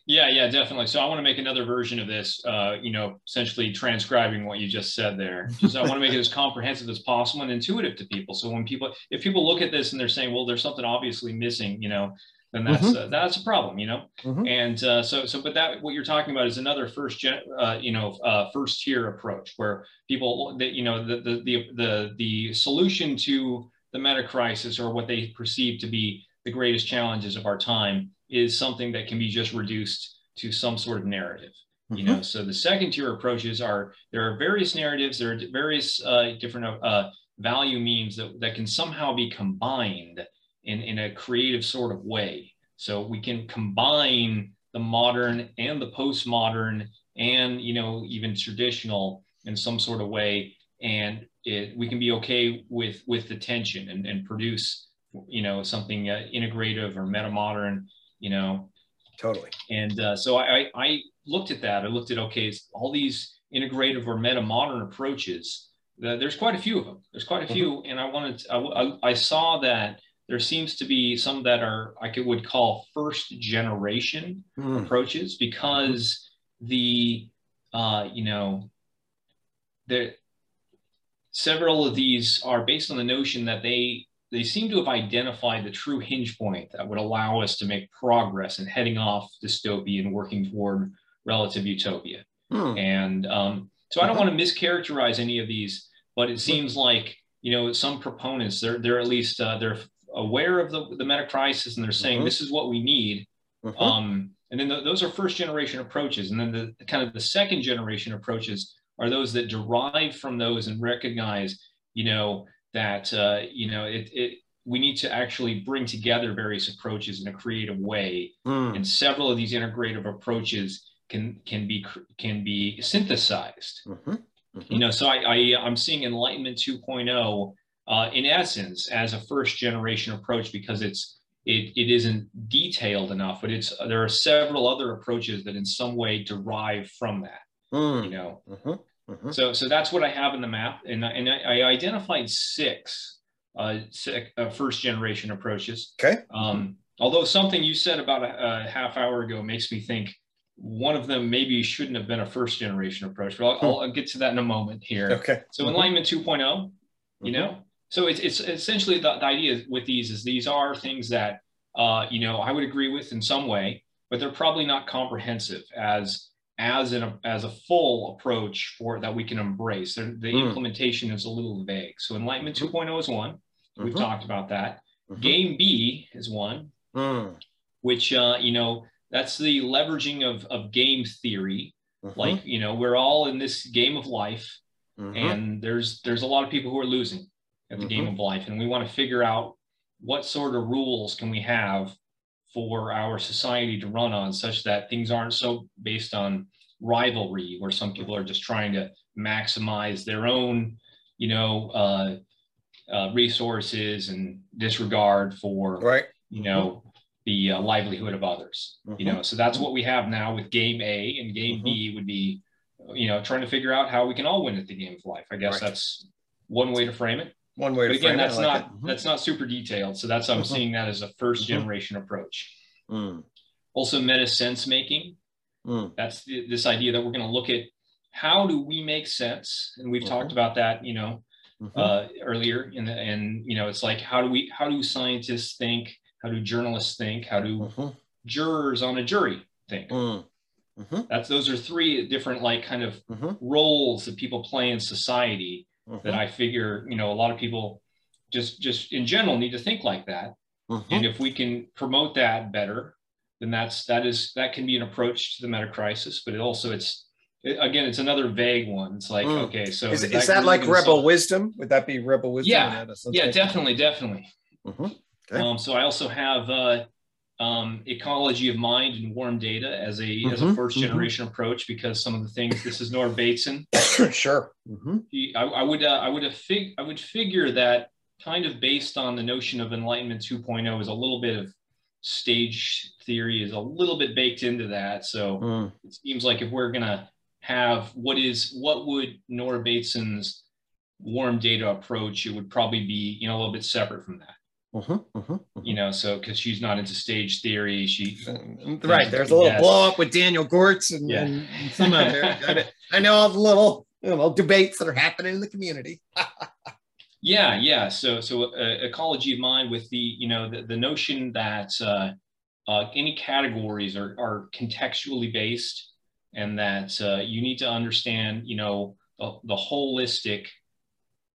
Yeah, yeah, definitely. So I want to make another version of this, uh, you know, essentially transcribing what you just said there. Just I want to make it as comprehensive as possible and intuitive to people. So when people, if people look at this and they're saying, well, there's something obviously missing, you know, then that's mm-hmm. uh, that's a problem, you know. Mm-hmm. And uh, so so but that what you're talking about is another first gen, uh, you know uh, first tier approach where people that you know the, the the the the solution to the meta crisis or what they perceive to be the greatest challenges of our time is something that can be just reduced to some sort of narrative. Mm-hmm. You know, so the second tier approaches are there are various narratives, there are various uh, different uh, value memes that, that can somehow be combined in, in a creative sort of way. So we can combine the modern and the postmodern and you know even traditional in some sort of way. And it, we can be okay with with the tension and, and produce you know something uh, integrative or meta modern you know. Totally. And uh, so I, I looked at that. I looked at okay all these integrative or meta modern approaches. Uh, there's quite a few of them there's quite a few. Mm-hmm. and i wanted to, I, I saw that there seems to be some that are I could would call first generation mm. approaches because the uh, you know the several of these are based on the notion that they they seem to have identified the true hinge point that would allow us to make progress in heading off dystopia and working toward relative utopia. Mm. And um, so I don't want to mischaracterize any of these, but it seems like you know some proponents they're they're at least uh, they're aware of the, the meta crisis and they're saying mm-hmm. this is what we need. Mm-hmm. Um, and then the, those are first generation approaches. And then the, the kind of the second generation approaches are those that derive from those and recognize, you know, that, uh, you know, it, it, we need to actually bring together various approaches in a creative way. Mm. And several of these integrative approaches can, can be, can be synthesized. Mm-hmm. You know, so I, I, I'm seeing Enlightenment 2.0 uh, in essence as a first generation approach because it's it, it isn't detailed enough, but it's there are several other approaches that in some way derive from that. Mm. You know, mm-hmm. Mm-hmm. so so that's what I have in the map, and and I, I identified six, uh, six uh, first generation approaches. Okay. Um, although something you said about a, a, half hour ago makes me think one of them maybe shouldn't have been a first generation approach, but I'll, hmm. I'll, get to that in a moment here. Okay. So mm-hmm. Enlightenment 2.0, you know, so it's, it's essentially the, the idea with these is these are things that uh, you know I would agree with in some way, but they're probably not comprehensive as as an as a full approach for that we can embrace. the mm. implementation is a little vague. So Enlightenment mm-hmm. 2.0 is one. We've mm-hmm. talked about that. Mm-hmm. Game B is one, mm. which uh, you know that's the leveraging of of game theory. Mm-hmm. Like you know we're all in this game of life, mm-hmm. and there's there's a lot of people who are losing at the game mm-hmm. of life, and we want to figure out what sort of rules can we have for our society to run on such that things aren't so based on rivalry where some people are just trying to maximize their own you know uh, uh, resources and disregard for right you know the uh, livelihood of others mm-hmm. you know so that's what we have now with game a and game mm-hmm. b would be you know trying to figure out how we can all win at the game of life i guess right. that's one way to frame it one way but again that's like not mm-hmm. that's not super detailed so that's i'm mm-hmm. seeing that as a first mm-hmm. generation approach mm. also meta sense making mm. that's the, this idea that we're going to look at how do we make sense and we've talked mm-hmm. about that you know mm-hmm. uh, earlier in the, and you know it's like how do we how do scientists think how do journalists think how do mm-hmm. jurors on a jury think mm. That's those are three different like kind of roles that people play in society mm-hmm. that I figure, you know, a lot of people just just in general need to think like that. Mm-hmm. And if we can promote that better, then that's that is that can be an approach to the meta crisis. But it also it's it, again it's another vague one. It's like mm. okay, so is, is that, that like rebel solve? wisdom? Would that be rebel wisdom? Yeah, yeah, definitely, definitely. Mm-hmm. Okay. Um, so I also have uh, um, ecology of mind and warm data as a mm-hmm, as a 1st mm-hmm. generation mm-hmm. approach because some of the things this is Nora Bateson. sure. Mm-hmm. He, I, I, would uh, I would have fig- I would figure that kind of based on the notion of Enlightenment 2.0 is a little bit of stage theory is a little bit baked into that. So mm. it seems like if we're gonna have what is what would Nora Bateson's warm data approach, it would probably be you know a little bit separate from that. Uh-huh, uh-huh, uh-huh. You know, so because she's not into stage theory, she right. There's a little yes. blow up with Daniel Görtz and, yeah. and some other. I, I know all the little you know, debates that are happening in the community. yeah, yeah. So, so uh, ecology of mind with the you know the, the notion that uh, uh, any categories are are contextually based, and that uh, you need to understand you know the, the holistic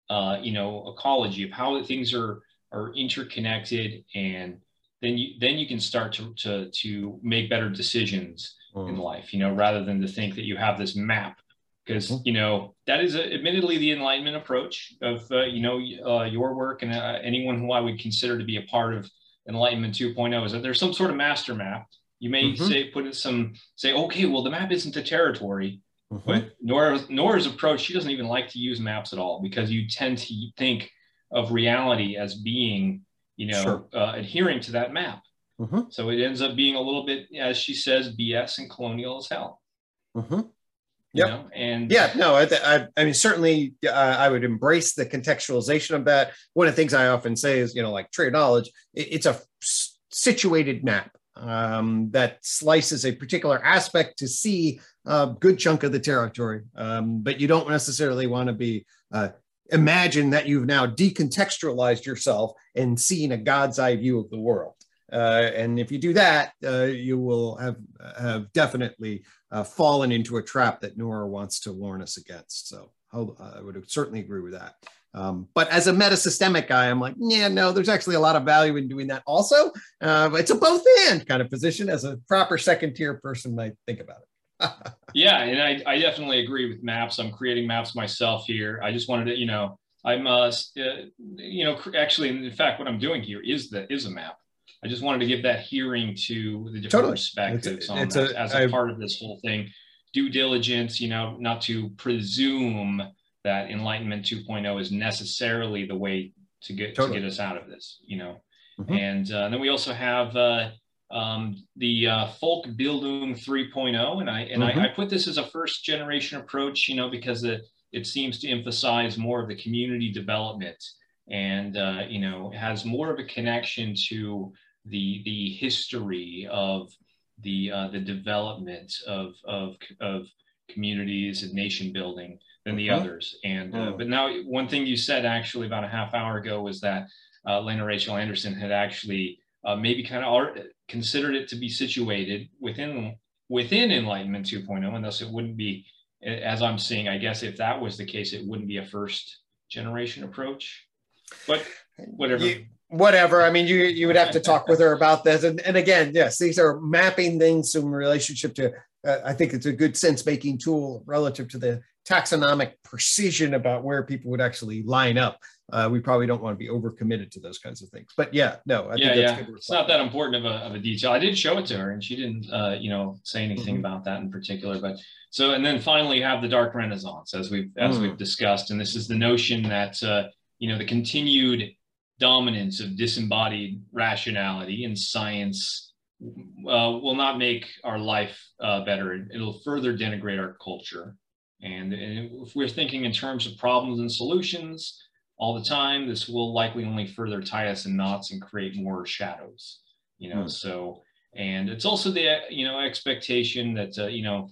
uh, you know ecology of how things are are interconnected and then you then you can start to to, to make better decisions mm. in life you know rather than to think that you have this map because mm-hmm. you know that is a, admittedly the enlightenment approach of uh, you know uh, your work and uh, anyone who i would consider to be a part of enlightenment 2.0 is that there's some sort of master map you may mm-hmm. say put in some say okay well the map isn't the territory mm-hmm. but Nora's, Nora's approach she doesn't even like to use maps at all because you tend to think of reality as being, you know, sure. uh, adhering to that map. Mm-hmm. So it ends up being a little bit, as she says, BS and colonial as hell. Mm-hmm. Yeah, and yeah, no, I, I, I mean, certainly, uh, I would embrace the contextualization of that. One of the things I often say is, you know, like trade knowledge, it, it's a situated map um, that slices a particular aspect to see a good chunk of the territory, um, but you don't necessarily want to be uh, imagine that you've now decontextualized yourself and seen a God's eye view of the world. Uh, and if you do that, uh, you will have have definitely uh, fallen into a trap that Nora wants to warn us against. So I would certainly agree with that. Um, but as a metasystemic guy, I'm like, yeah, no, there's actually a lot of value in doing that also. Uh, it's a both and kind of position as a proper second tier person might think about it yeah, and I, I definitely agree with maps. I'm creating maps myself here. I just wanted to, you know, I'm, uh, uh, you know, actually, in fact, what I'm doing here is the is a map. I just wanted to give that hearing to the different totally. perspectives it's, on it's a, as a I, part of this whole thing. Due diligence, you know, not to presume that Enlightenment 2.0 is necessarily the way to get totally. to get us out of this, you know. Mm-hmm. And, uh, and, then we also have uh, um, the uh, folk Bildung 3.0, and I and mm-hmm. I, I, put this as a first generation approach, you know, because it it seems to emphasize more of the community development, and uh, you know, has more of a connection to the the history of the uh, the development of of of communities and nation building than the mm-hmm. others. And mm. but now, one thing you said actually about a half hour ago was that uh, Lene Rachel Andersen had actually uh, maybe kind of are considered it to be situated within within Enlightenment 2.0, and thus it wouldn't be, as I'm seeing, I guess if that was the case, it wouldn't be a first generation approach. But whatever. You, whatever. I mean, you you would have to talk with her about this. And, and again, yes, these are mapping things in relationship to. Uh, I think it's a good sense making tool relative to the taxonomic precision about where people would actually line up. Uh, we probably don't want to be overcommitted to those kinds of things. But yeah, no, I yeah, yeah. It's not that important of a, of a detail. I did show it to her, and she didn't, uh, you know, say anything mm-hmm. about that in particular. But so, and then finally, you have the Dark Renaissance, as we've as mm. we've discussed, and this is the notion that uh, you know the continued dominance of disembodied rationality in science uh, will not make our life uh, better. It'll further denigrate our culture. And, and if we're thinking in terms of problems and solutions all the time, this will likely only further tie us in knots and create more shadows. You know, mm. so and it's also the you know expectation that uh, you know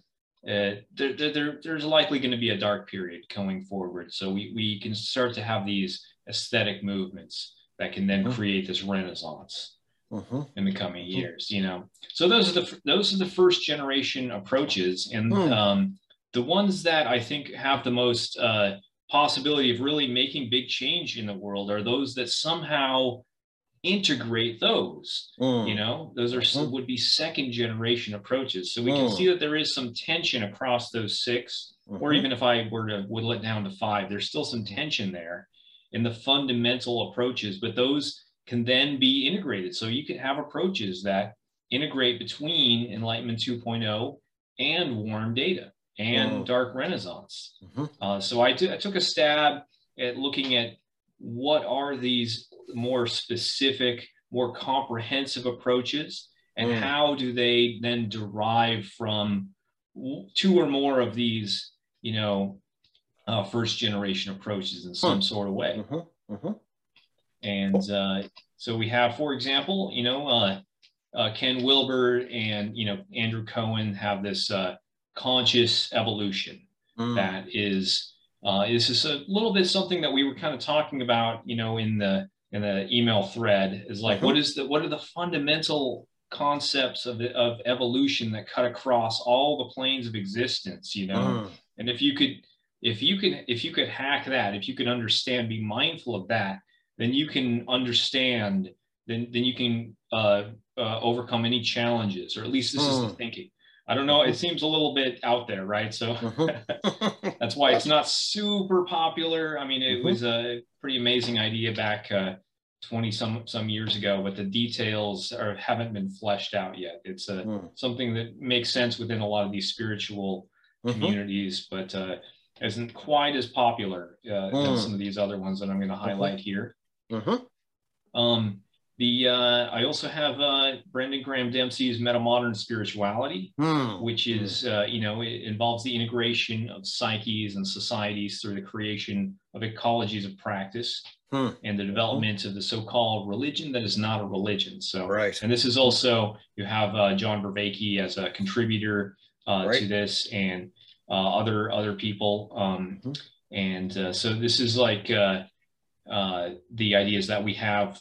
uh, there, there, there's likely going to be a dark period going forward. So we, we can start to have these aesthetic movements that can then mm-hmm. create this renaissance mm-hmm. in the coming mm-hmm. years you know so those are the those are the first generation approaches and mm. um, the ones that i think have the most uh, possibility of really making big change in the world are those that somehow integrate those mm. you know those are mm. would be second generation approaches so we can mm. see that there is some tension across those 6 mm-hmm. or even if i were to whittle it down to five there's still some tension there in the fundamental approaches, but those can then be integrated. So you can have approaches that integrate between Enlightenment 2.0 and warm data and mm. dark renaissance. Mm-hmm. Uh, so I, t- I took a stab at looking at what are these more specific, more comprehensive approaches, and mm. how do they then derive from two or more of these, you know, uh, first generation approaches in some sort of way. Mm-hmm. Mm-hmm. And uh, so we have, for example, you know, uh, uh Ken Wilber and, you know, Andrew Cohen have this uh, conscious evolution mm. that is, uh, this is a little bit something that we were kind of talking about, you know, in the, in the email thread is like, mm-hmm. what is the, what are the fundamental concepts of, the, of evolution that cut across all the planes of existence, you know? Mm. And if you could, if you can if you could hack that if you can understand be mindful of that then you can understand then then you can uh, uh, overcome any challenges or at least this is the hmm. thinking i don't know it seems a little bit out there right so mm-hmm. that's why it's not super popular i mean it mm-hmm. was a pretty amazing idea back uh, 20 some some years ago but the details are haven't been fleshed out yet it's a, mm. something that makes sense within a lot of these spiritual mm-hmm. communities but uh, isn't quite as popular uh, mm. as some of these other ones that I'm going to mm-hmm. highlight here. Mm-hmm. Um, the uh, I also have uh, Brendan Graham Dempsey's Metamodern Spirituality, mm. which is uh, you know it involves the integration of psyches and societies through the creation of ecologies of practice mm. and the development of the so-called religion that is not a religion. So right, and this is also you have uh, John Vervaeke as a contributor uh, right. to this and uh, other other people. Um, mm-hmm. And uh, so this is like uh, the ideas that we have,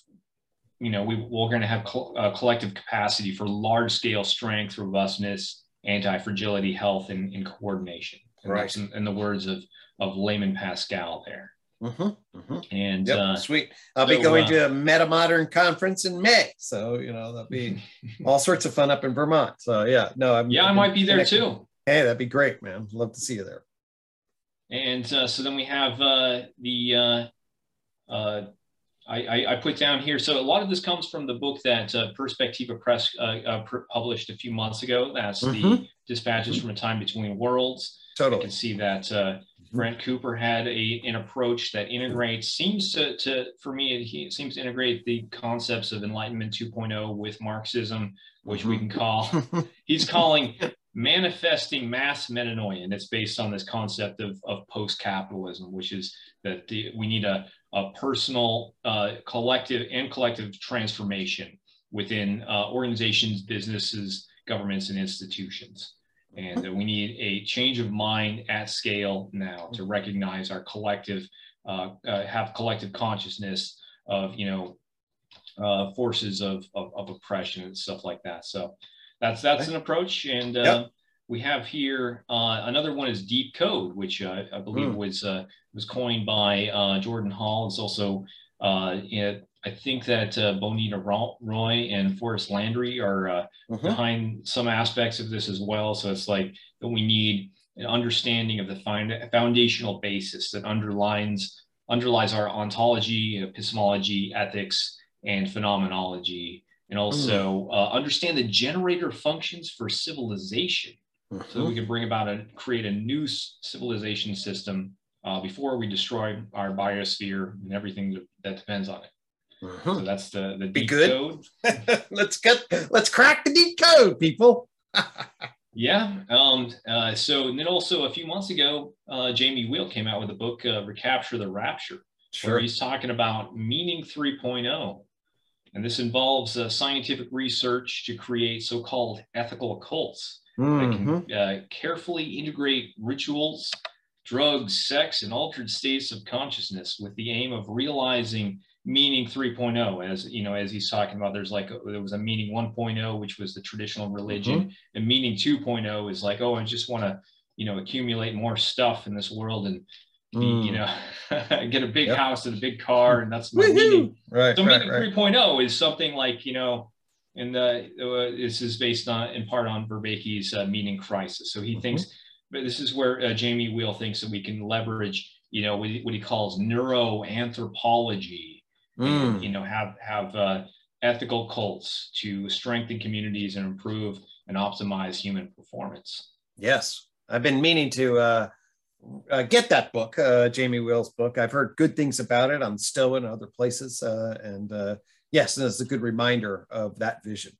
you know, we, we're going to have co- collective capacity for large scale strength, robustness, anti fragility, health, and, and coordination. And right. In, in, the words of of Layman Pascal there. Mm-hmm, mm-hmm. And yep, uh, sweet. I'll so, be going uh, to a MetaModern conference in May, so you know that'll be all sorts of fun up in Vermont. So yeah, no, I'm yeah, i might be there too. Hey, that'd be great, man. Love to see you there. And uh, so then we have uh, the, uh, uh I, I, put down here. So a lot of this comes from the book that uh, Perspectiva Press uh, uh, published a few months ago. That's mm-hmm. the Dispatches mm-hmm. from a Time Between Worlds. Totally. You can see that mm-hmm. Brent Cooper had a, an approach that integrates, seems to, to for me, he seems to integrate the concepts of Enlightenment 2.0 with Marxism, which we mm-hmm. can call, he's calling manifesting mass metanoia. And it's based on this concept of, of post-capitalism, which is that the, we need a, a personal, uh, collective and collective transformation within uh, organizations, businesses, governments, and institutions. And we need a change of mind at scale now to recognize our collective, uh, uh have collective consciousness of, you know, uh, forces of, of, of oppression and stuff like that. So that's that's an approach, and uh, Yep. We have here uh, another one is Deep Code, which uh, I believe Hmm. was uh, was coined by uh, Jordan Hall. It's also uh, it, I think that uh, Bonnitta Roy and Forrest Landry are uh, Mhm. behind some aspects of this as well. So it's like that we need an understanding of the foundational basis that underlines underlies our ontology, epistemology, ethics, and phenomenology, and also uh, understand the generator functions for civilization, so that we can bring about and create a new s- civilization system uh, before we destroy our biosphere and everything that, that depends on it. So Mhm. that's the the Be good. code. let's get let's crack the deep code, people. Yeah. Um, uh, so and then also a few months ago, uh, Jamie Wheal came out with a book, uh, Recapture the Rapture, where he's talking about meaning 3.0. And this involves uh, scientific research to create so-called ethical cults Mhm. can uh, carefully integrate rituals, drugs, sex, and altered states of consciousness with the aim of realizing meaning 3.0 as you know as he's talking about there's like a, there was a meaning 1.0 which was the traditional religion and meaning 2.0 is like oh i just want to you know accumulate more stuff in this world and be, you Mm. know get a big Yep. house and a big car and that's my Woohoo! meaning Right, so right, meaning right. 3.0 is something like you know and the uh, this is based on in part on Vervaeke's uh, meaning crisis so he Mhm. thinks but this is where uh, jamie wheal thinks that we can leverage you know what he, what he calls neuroanthropology and, Mm. you know have have uh, ethical cults to strengthen communities and improve and optimize human performance Yes, I've been meaning to uh, uh, get that book, uh, Jamie Wheal's book. I've heard good things about it on Stoa and other places, uh, and yes, it's a good reminder of that vision.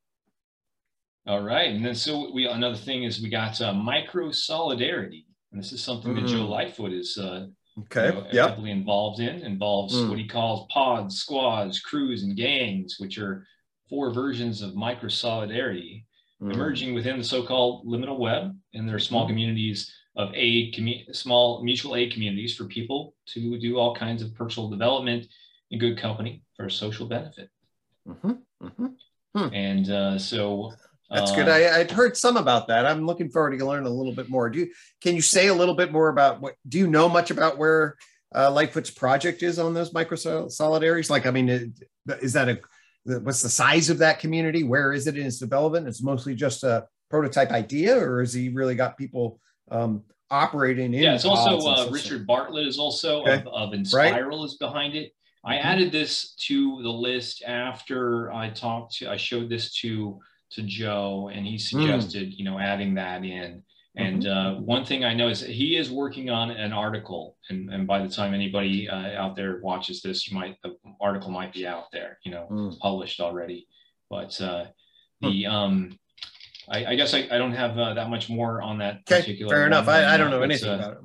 all right and then so we another thing is we got uh, micro solidarity and this is something that joe Mm. lightfoot is uh, Okay. you know, yep. heavily involved in involves Mm. what he calls pods, squads, crews, and gangs, which are four versions of micro solidarity Mm. emerging within the so-called liminal web, and there are small Mhm. communities of aid, commu- small mutual aid communities for people to do all kinds of personal development in good company for social benefit. Mhm, mhm. And uh, so That's uh, good. I, I'd heard some about that. I'm looking forward to learn a little bit more. Do you, can you say a little bit more about what? Do you know much about where uh, Lightfoot's project is on those micro solidarities? Like, I mean, is that a what's the size of that community? Where is it in its development? It's mostly just a prototype idea, or has he really got people um, operating in? yeah, it's also uh. Richard Bartlett is also Okay. of, of Enspiral is behind it. I Mhm. added this to the list after I talked to, I showed this to to Joe, and he Hmm. suggested you know adding that in. And Mm-hmm. uh, one thing I know is he is working on an article, and, and by the time anybody uh, out there watches this, you might the article might be out there, you know, Mm. published already. But uh, the um, I, I guess I, I don't have uh, that much more on that Okay, particular. fair enough. I, I don't know anything uh, about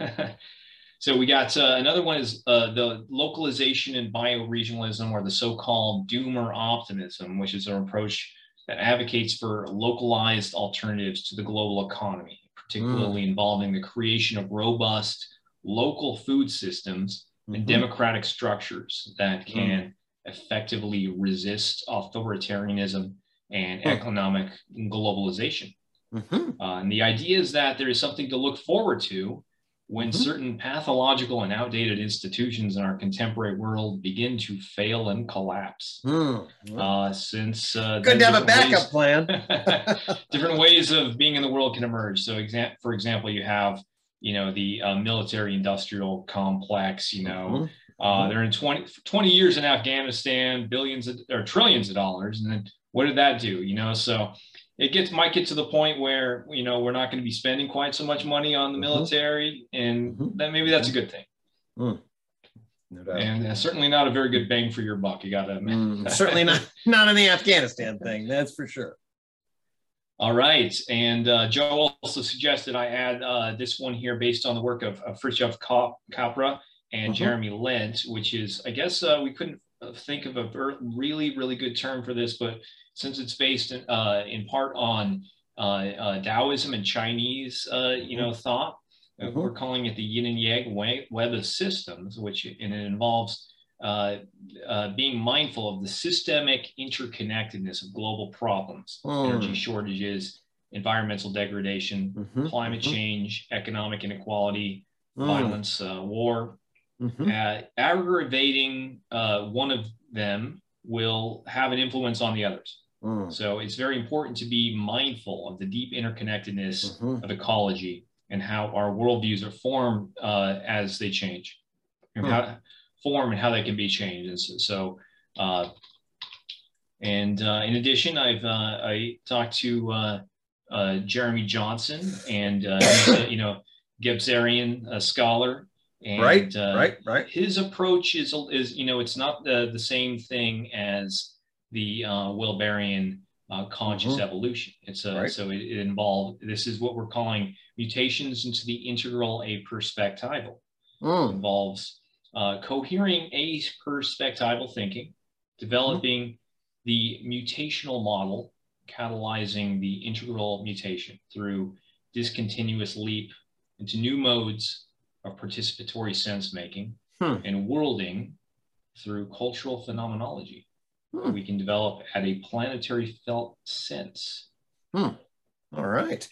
it. so we got uh, another one is uh, the localization and bioregionalism, or the so-called doomer optimism, which is an approach that advocates for localized alternatives to the global economy, particularly involving the creation of robust local food systems and Mhm. democratic structures that can effectively resist authoritarianism and economic globalization. Mhm. Uh, and the idea is that there is something to look forward to when Mhm. certain pathological and outdated institutions in our contemporary world begin to fail and collapse. Mm. Uh, since uh, Good to have a backup plan. different ways of being in the world can emerge. So, exa- for example, you have you know the uh, military-industrial complex. You know, Mhm. uh, they're in 20, 20 years in Afghanistan, billions of, or trillions of dollars. And then what did that do? You know, so it gets might get to the point where, you know, we're not going to be spending quite so much money on the Mhm. military. And Mhm. then maybe that's a good thing. No doubt. And uh, certainly not a very good bang for your buck. You got to admit. Mm, certainly not not in the Afghanistan thing. That's for sure. All right. And uh, Joe also suggested I add uh, this one here based on the work of, of Fritjof Capra and Mhm. Jeremy Lent, which is, I guess uh, we couldn't uh, think of a really, really good term for this, but since it's based in, uh, in part on uh, uh, Taoism and Chinese, uh, you know, thought, uh, Mhm. we're calling it the yin and yang way, web of systems, which and it involves uh, uh, being mindful of the systemic interconnectedness of global problems, mm. energy shortages, environmental degradation, mm-hmm, climate mm-hmm. change, economic inequality, mm. violence, uh, war. Mm-hmm. Uh, aggravating uh, one of them will have an influence on the others. Mm. So it's very important to be mindful of the deep interconnectedness mm-hmm. of ecology and how our worldviews are formed uh, as they change, and mm. how form and how they can be changed. And so, so uh, and uh, in addition, I've uh, I talked to uh, uh, Jeremy Johnson, and he's a, you know Gebserian scholar. And, right, right, right. His approach is is you know it's not the the same thing as the uh, Wilberian uh, conscious mm-hmm. evolution. It's a, right. so it, it, involved, this is what we're calling mutations into the integral aperspectival. Mm. It involves uh, cohering perspectival thinking, developing mm-hmm. the mutational model, catalyzing the integral mutation through discontinuous leap into new modes of participatory sense making hmm. and worlding through cultural phenomenology hmm. we can develop at a planetary felt sense. Hmm. All right.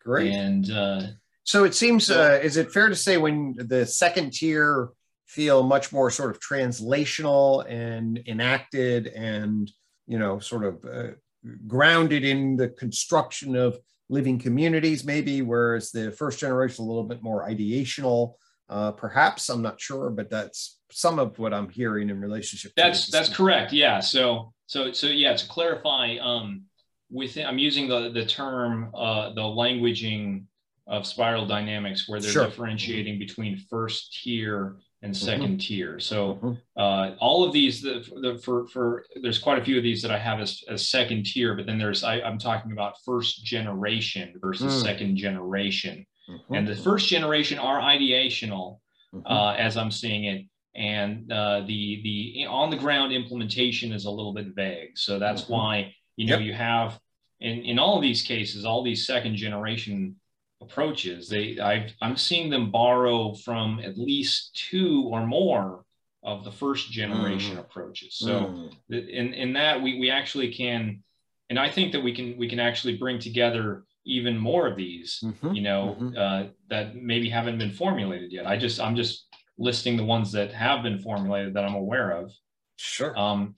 Great. And uh, so it seems, uh, is it fair to say when the second tier feel much more sort of translational and enacted and, you know, sort of uh, grounded in the construction of living communities, maybe, whereas the first generation a little bit more ideational, uh, perhaps, I'm not sure, but that's some of what I'm hearing in relationship. That's that's correct. Yeah. So so so yeah. To clarify, um, within I'm using the the term uh, the languaging of spiral dynamics where they're sure. differentiating between first tier and 2nd mm-hmm. tier. So mm-hmm. uh, all of these, the, the, for for there's quite a few of these that I have as, as second tier, but then there's I, am talking about first generation versus mm. second generation, mm-hmm. and the first generation are ideational, mm-hmm. uh, as I'm seeing it, and uh, the the on the ground implementation is a little bit vague. So that's mm-hmm. why you know yep. you have in in all of these cases, all these second generation approaches, they I've, I'm seeing them borrow from at least two or more of the first generation mm. approaches. So mm. in in that we we actually can, and I think that we can we can actually bring together even more of these, mm-hmm. you know, mm-hmm. uh, that maybe haven't been formulated yet. I just I'm just listing the ones that have been formulated that I'm aware of. Sure. Um,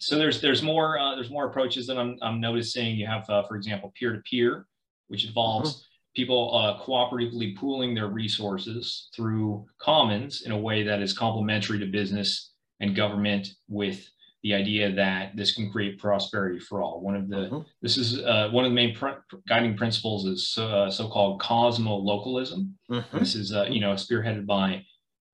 so there's there's more uh, there's more approaches that I'm I'm noticing. You have, uh, for example, peer to peer, which involves mm-hmm. people uh, cooperatively pooling their resources through commons in a way that is complementary to business and government, with the idea that this can create prosperity for all. One of the mm-hmm. this is uh, one of the main pr- guiding principles is uh, so-called cosmo-localism. Mm-hmm. This is uh, you know spearheaded by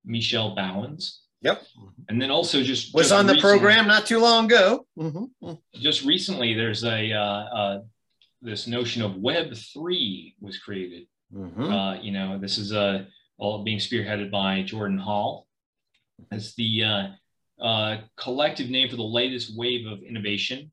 Michel Bauwens. Yep. And then also just was just on the program not too long ago. Mm-hmm. Just recently, there's a uh, uh, this notion of Web three was created. Mm-hmm. Uh, you know, this is uh, all being spearheaded by Jordan Hall as the uh, collective name for the latest wave of innovation,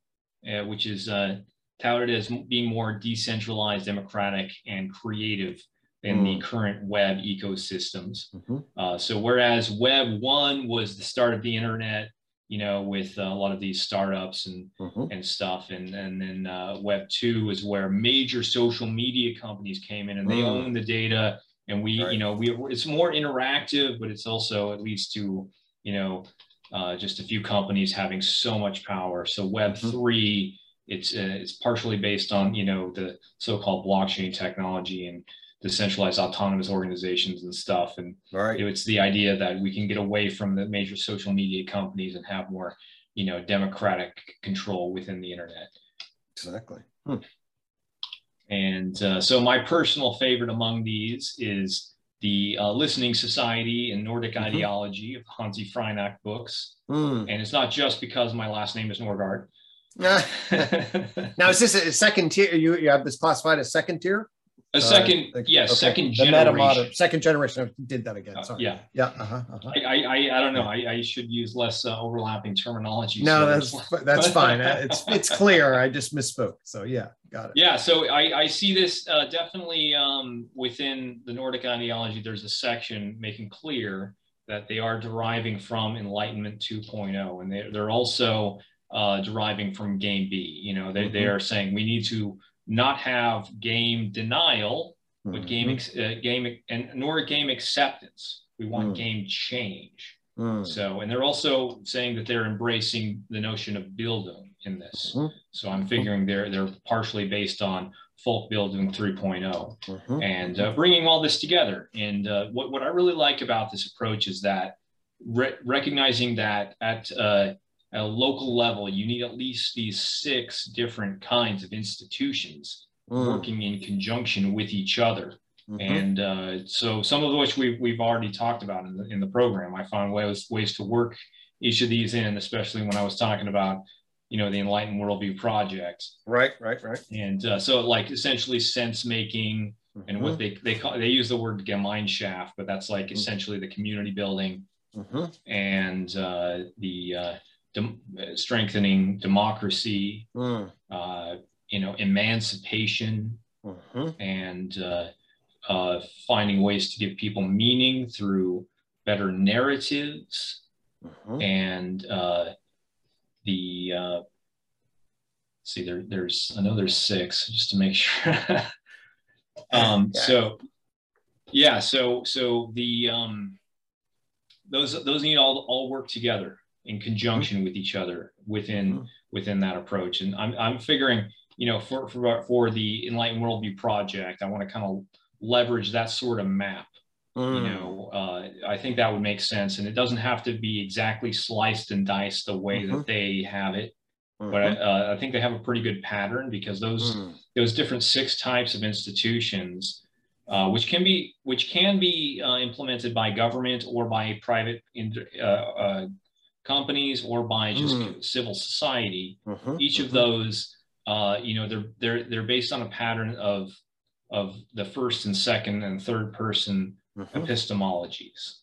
uh, which is uh, touted as being more decentralized, democratic, and creative in mm. the current web ecosystems. Mm-hmm. Uh, so whereas Web one was the start of the internet, you know, with a lot of these startups and mm-hmm. and stuff, and and then uh, Web two is where major social media companies came in and they mm. own the data, and we, right. you know, we it's more interactive, but it's also it leads to you know uh, just a few companies having so much power. So Web mm-hmm. three. It's, uh, it's partially based on you know the so-called blockchain technology and decentralized autonomous organizations and stuff. And right. it's the idea that we can get away from the major social media companies and have more, you know, democratic control within the internet. Exactly. Hmm. And uh, so my personal favorite among these is the uh, Listening Society and Nordic mm-hmm. Ideology of Hanzi Freinacht books. Mm. And it's not just because my last name is Norgaard. now, is this a second tier? You, you have this classified as second tier? A second, uh, yeah, okay. second the generation. Meta-modern, second generation. Did that again. Uh, Sorry. Uh, yeah, yeah. Uh-huh, uh-huh. I, I, I don't know. I, I should use less uh, overlapping terminology. No, that's that's fine. Uh, it's it's clear. I just misspoke. So yeah, got it. Yeah. So I, I see this uh, definitely um, within the Nordic ideology. There's a section making clear that they are deriving from Enlightenment 2.0, and they, they're also uh, deriving from Game B. You know, they, mm-hmm. they are saying we need to not have game denial, but mm-hmm. game uh, game and nor game acceptance. We want mm. game change. Mm. So, and they're also saying that they're embracing the notion of Bildung in this. Mm-hmm. So I'm figuring they're they're partially based on Folkbildung 3.0 mm-hmm. and uh, bringing all this together. And uh, what, what I really like about this approach is that re- recognizing that at, uh, at a local level, you need at least these six different kinds of institutions mm. working in conjunction with each other. Mm-hmm. And uh, so some of which we've, we've already talked about in the, in the program. I found ways, ways to work each of these in, especially when I was talking about you know the enlightened worldview project right right right and uh, so like essentially sense making mm-hmm. and what mm-hmm. they they call they use the word gemeinschaft but that's like mm-hmm. essentially the community building mm-hmm. and uh, the uh, de- strengthening democracy mm. uh, you know emancipation mm-hmm. and uh, uh, finding ways to give people meaning through better narratives mm-hmm. and the uh, see there there's I know there's six just to make sure. um, yeah. So yeah, so so the um, those those need all all work together in conjunction with each other within mm-hmm. within that approach. And I'm I'm figuring you know for for for the Enlightened Worldview project, I want to kind of leverage that sort of map Mm. You know, uh, I think that would make sense, and it doesn't have to be exactly sliced and diced the way mm-hmm. that they have it. Mm-hmm. But I, uh, I, think they have a pretty good pattern because those mm. those different six types of institutions, uh, which can be which can be uh, implemented by government or by private in, uh, uh, companies or by just mm. civil society. Mm-hmm. Each of mm-hmm. those, you know, they're they're they're based on a pattern of of the first and second and third person mm-hmm. epistemologies.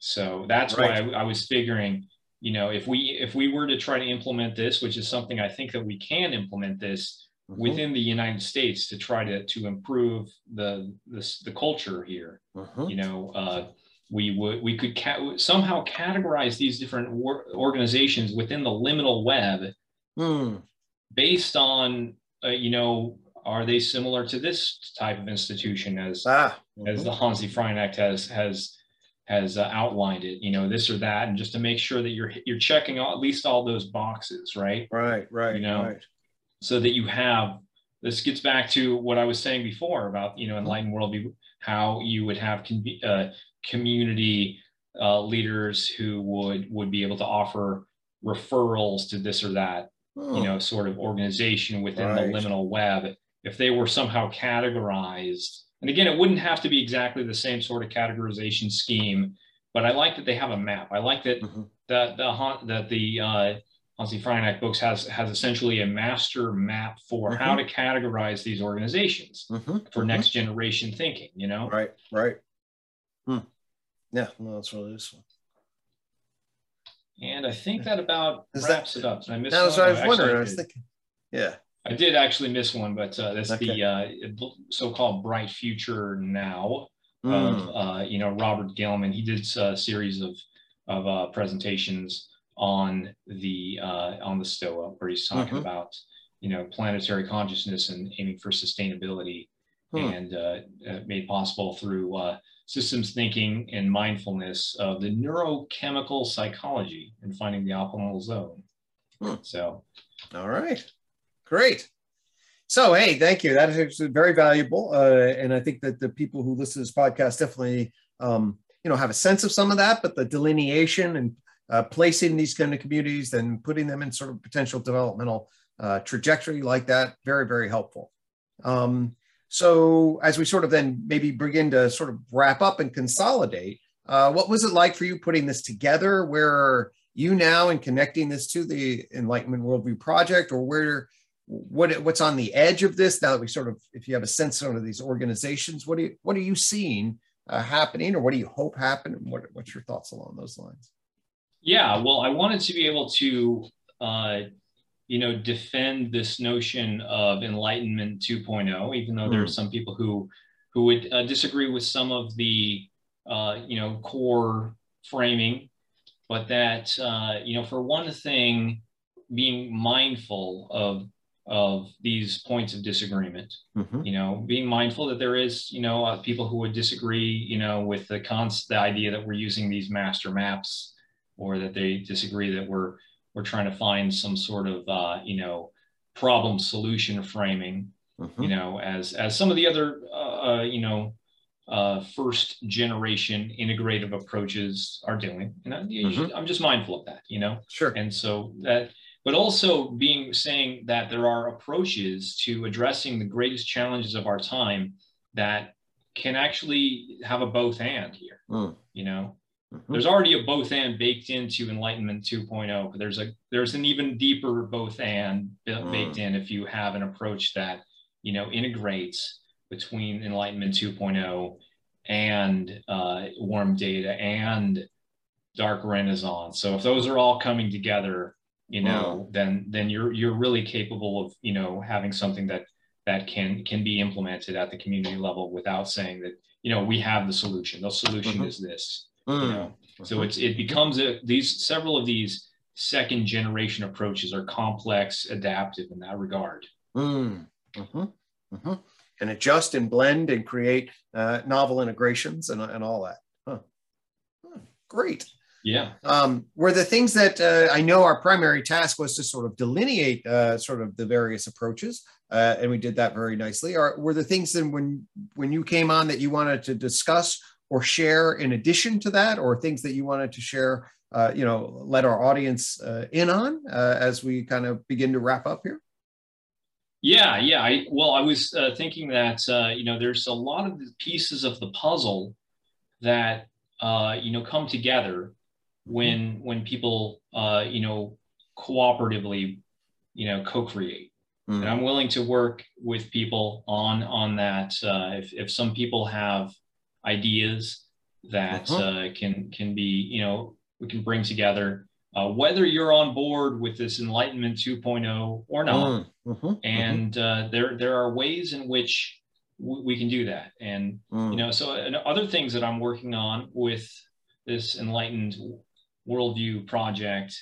So that's right. why I, I, was figuring, you know, if we if we were to try to implement this, which is something I think that we can implement this within the United States to try to to improve the the, the culture here, you know. Uh, we would we could ca- somehow categorize these different wor- organizations within the liminal web mm. based on uh, you know are they similar to this type of institution as ah, mm-hmm. as the Hanzi Freinacht has has has uh, outlined it? You know, this or that, and just to make sure that you're you're checking all, at least all those boxes, right? Right, right. You know, right. so that you have. This gets back to what I was saying before about you know enlightened worldview, how you would have con- uh, community uh, leaders who would would be able to offer referrals to this or that you know sort of organization within right. the liminal web if they were somehow categorized. And again, it wouldn't have to be exactly the same sort of categorization scheme, but I like that they have a map. I like that mm-hmm. that the that the uh, Hanzi Freinacht books has has essentially a master map for mm-hmm. how to categorize these organizations mm-hmm. for mm-hmm. next generation thinking. You know, right, right. Hmm. Yeah, no, that's really useful. And I think that about Is wraps that, it up. Did I miss that was what I was wondering. I was thinking, yeah. I did actually miss one, but uh, that's okay. the uh, so-called Bright Future Now mm. of hmm. uh, you know Robert Gellman. He did a series of of uh, presentations on the uh, on the Stoa, where he's talking mm-hmm. about you know planetary consciousness and aiming for sustainability, hmm. and uh, made possible through systems thinking and mindfulness of the neurochemical psychology and finding the optimal zone. Hmm. So, all right. Great. So, hey, thank you. That is very valuable. Uh, and I think that the people who listen to this podcast definitely, um, you know, have a sense of some of that, but the delineation and uh, placing these kind of communities and putting them in sort of potential developmental uh, trajectory like that, very, very helpful. Um, so as we sort of then maybe begin to sort of wrap up and consolidate, uh, what was it like for you putting this together? Where are you now in connecting this to the Enlightenment Worldview Project, or where what what's on the edge of this now that we sort of if you have a sense of these organizations what are you what are you seeing uh, happening? Or what do you hope happen and what, what's your thoughts along those lines? Yeah well i wanted to be able to uh, you know defend this notion of enlightenment 2.0 even though mm. there are hmm. some people who who would uh, disagree with some of the uh, you know core framing, but that uh, you know, for one thing, being mindful of of these points of disagreement. Mm-hmm. You know, being mindful that there is you know uh, people who would disagree, you know, with the cons the idea that we're using these master maps, or that they disagree that we're we're trying to find some sort of uh, you know problem solution framing. Mm-hmm. You know, as as some of the other uh, uh you know uh, first generation integrative approaches are doing. And I, mm-hmm. I'm just mindful of that, you know? Sure. And so that, but also being saying that there are approaches to addressing the greatest challenges of our time that can actually have a both and here, mm. you know? Mm-hmm. There's already a both and baked into Enlightenment 2.0, but there's a there's an even deeper both and mm. baked in if you have an approach that you know integrates between Enlightenment 2.0 and uh, warm data and dark renaissance. So if those are all coming together, you know, wow. then then you're you're really capable of you know having something that that can can be implemented at the community level without saying that you know we have the solution. The solution mm-hmm. is this. Mm-hmm. You know, so mm-hmm. it's it becomes a these several of these second generation approaches are complex, adaptive in that regard. Mm. Mm-hmm. Mm-hmm and adjust and blend and create uh, novel integrations and, and all that. Huh. Huh. Great. Yeah. Um, were the things that uh, I know our primary task was to sort of delineate uh, sort of the various approaches, uh, and we did that very nicely. Or were the things that when when you came on that you wanted to discuss or share in addition to that, or things that you wanted to share, uh, you know, let our audience uh, in on uh, as we kind of begin to wrap up here? Yeah, yeah. I well, I was uh, thinking that uh, you know there's a lot of the pieces of the puzzle that uh, you know come together when when people uh, you know cooperatively you know co-create. Mm-hmm. And I'm willing to work with people on on that. Uh, if if some people have ideas that mm-hmm. uh, can can be you know we can bring together uh, whether you're on board with this Enlightenment 2.0 or not. Mm-hmm. and. Uh, there there are ways in which w- we can do that. And mm. you know, so and other things that I'm working on with this Enlightened Worldview project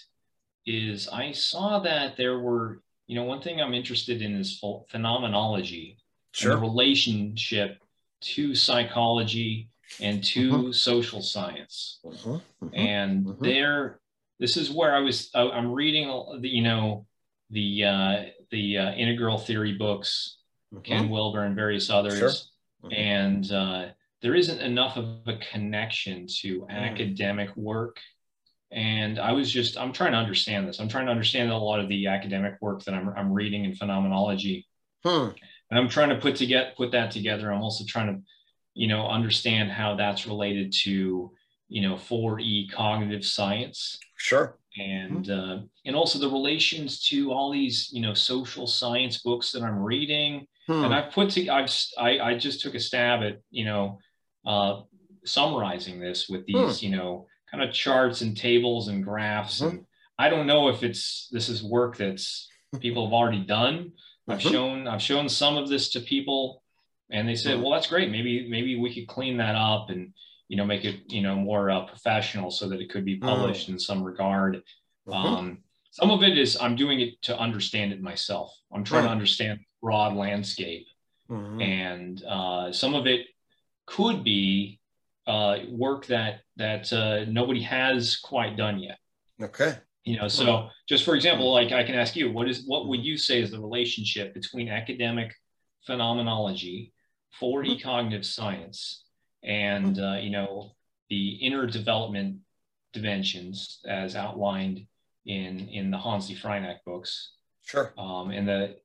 is I saw that there were you know one thing I'm interested in is phenomenology, sure. and the relationship to psychology and to mm-hmm. social science. Mm-hmm. Mm-hmm. And there this is where I was. I, am reading the you know the uh, the uh, integral theory books. Ken Wilber and various others, sure. and uh, there isn't enough of a connection to mm. academic work. And I was just I'm trying to understand this. I'm trying to understand a lot of the academic work that I'm I'm reading in phenomenology. Hmm. And I'm trying to put to get put that together. I'm also trying to, you know, understand how that's related to you know 4e cognitive science sure and mm-hmm. uh, and also the relations to all these you know social science books that i'm reading hmm. and i've put to i've I, I just took a stab at you know uh, summarizing this with hmm. these hmm. you know kind of charts and tables and graphs mm-hmm. and i don't know if it's this is work that's people have already done i've mm-hmm. shown i've shown some of this to people and they said hmm. well that's great maybe maybe we could clean that up and you know make it you know more uh, professional so that it could be mm. published mm. in some regard mm-hmm. um, some of it is i'm doing it to understand it myself i'm trying to understand broad landscape mm-hmm. and uh, some of it could be uh, work that that uh, nobody has quite done yet okay you know so just for example like i can ask you what is what would you say is the relationship between academic phenomenology 4E mm-hmm. cognitive science and uh, you know the inner development dimensions as outlined in in the Hanzi books. Sure. Um, and the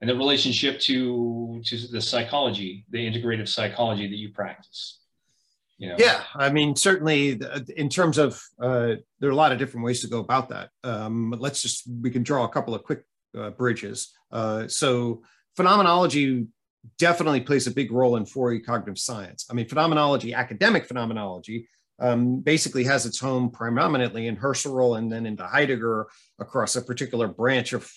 and the relationship to to the psychology, the integrative psychology that you practice. You know? Yeah, I mean, certainly in terms of uh, there are a lot of different ways to go about that. Um, let's just we can draw a couple of quick uh, bridges. Uh, so phenomenology definitely plays a big role in 4E cognitive science. I mean, phenomenology, academic phenomenology, um, basically has its home predominantly in Husserl and then into Heidegger across a particular branch of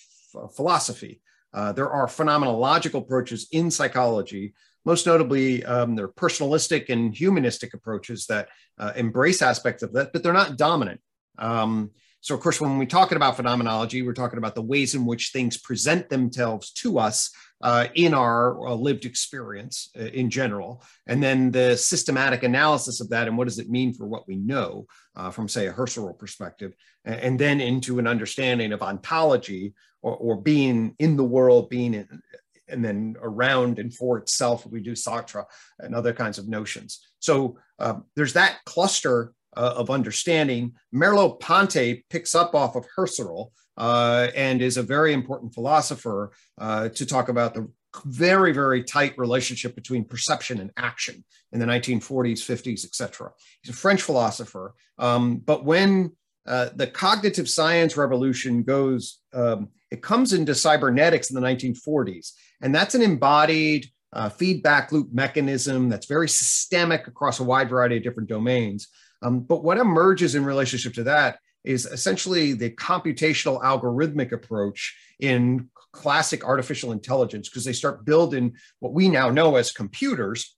philosophy. Uh, there are phenomenological approaches in psychology most notably, um, they're personalistic and humanistic approaches that uh, embrace aspects of that, but they're not dominant. Um, so, of course, when we're talking about phenomenology, we're talking about the ways in which things present themselves to us uh, in our uh, lived experience uh, in general, and then the systematic analysis of that and what does it mean for what we know uh, from, say, a Husserl perspective, and, and, then into an understanding of ontology or, or being in the world, being in, and then around and for itself. We do Sartre and other kinds of notions. So um, there's that cluster uh, of understanding. Merleau-Ponty picks up off of Husserl uh, and is a very important philosopher uh, to talk about the very, very tight relationship between perception and action in the 1940s, 50s, etc. He's a French philosopher. Um, but when uh, the cognitive science revolution goes, um, it comes into cybernetics in the 1940s, and that's an embodied uh, feedback loop mechanism that's very systemic across a wide variety of different domains. Um, but what emerges in relationship to that is essentially the computational algorithmic approach in classic artificial intelligence, because they start building what we now know as computers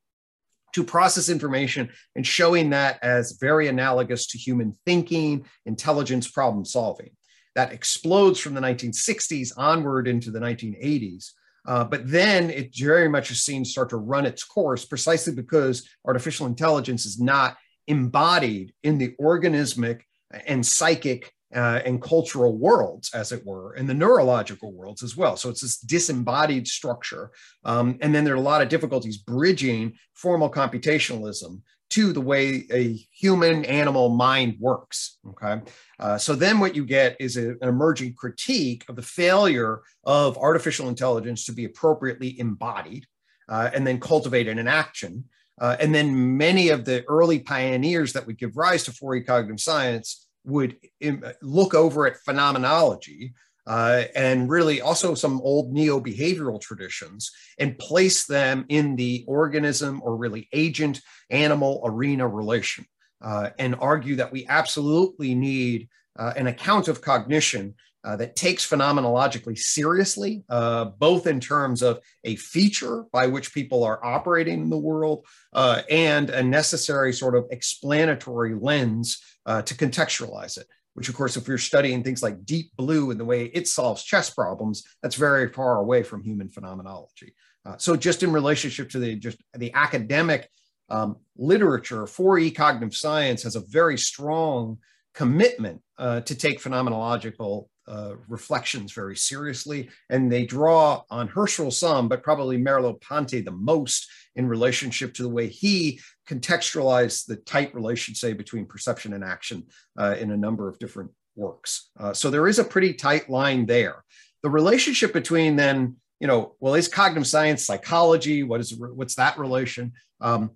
to process information and showing that as very analogous to human thinking, intelligence, problem solving. That explodes from the 1960s onward into the 1980s. Uh, but then it very much is seen start to run its course precisely because artificial intelligence is not embodied in the organismic and psychic uh, and cultural worlds, as it were, and the neurological worlds as well. So it's this disembodied structure. Um, and then there are a lot of difficulties bridging formal computationalism to the way a human animal mind works. Okay. Uh, so then what you get is a, an emerging critique of the failure of artificial intelligence to be appropriately embodied uh, and then cultivated in action. Uh, and then many of the early pioneers that would give rise to 4E cognitive science would Im- look over at phenomenology uh, and really also some old neo behavioral traditions and place them in the organism or really agent animal arena relation uh, and argue that we absolutely need uh, an account of cognition uh, that takes phenomenologically seriously, uh, both in terms of a feature by which people are operating in the world uh, and a necessary sort of explanatory lens to contextualize it. Which, of course, if you're studying things like Deep Blue and the way it solves chess problems, that's very far away from human phenomenology. Uh, so, just in relationship to the just the academic um, literature, 4E cognitive science has a very strong commitment uh, to take phenomenological uh, reflections very seriously. And they draw on Husserl some, but probably Merleau-Ponty the most in relationship to the way he contextualized the tight relation, say, between perception and action uh, in a number of different works. Uh, so there is a pretty tight line there. The relationship between then, you know, well, is cognitive science psychology? What is what's that relation? Um,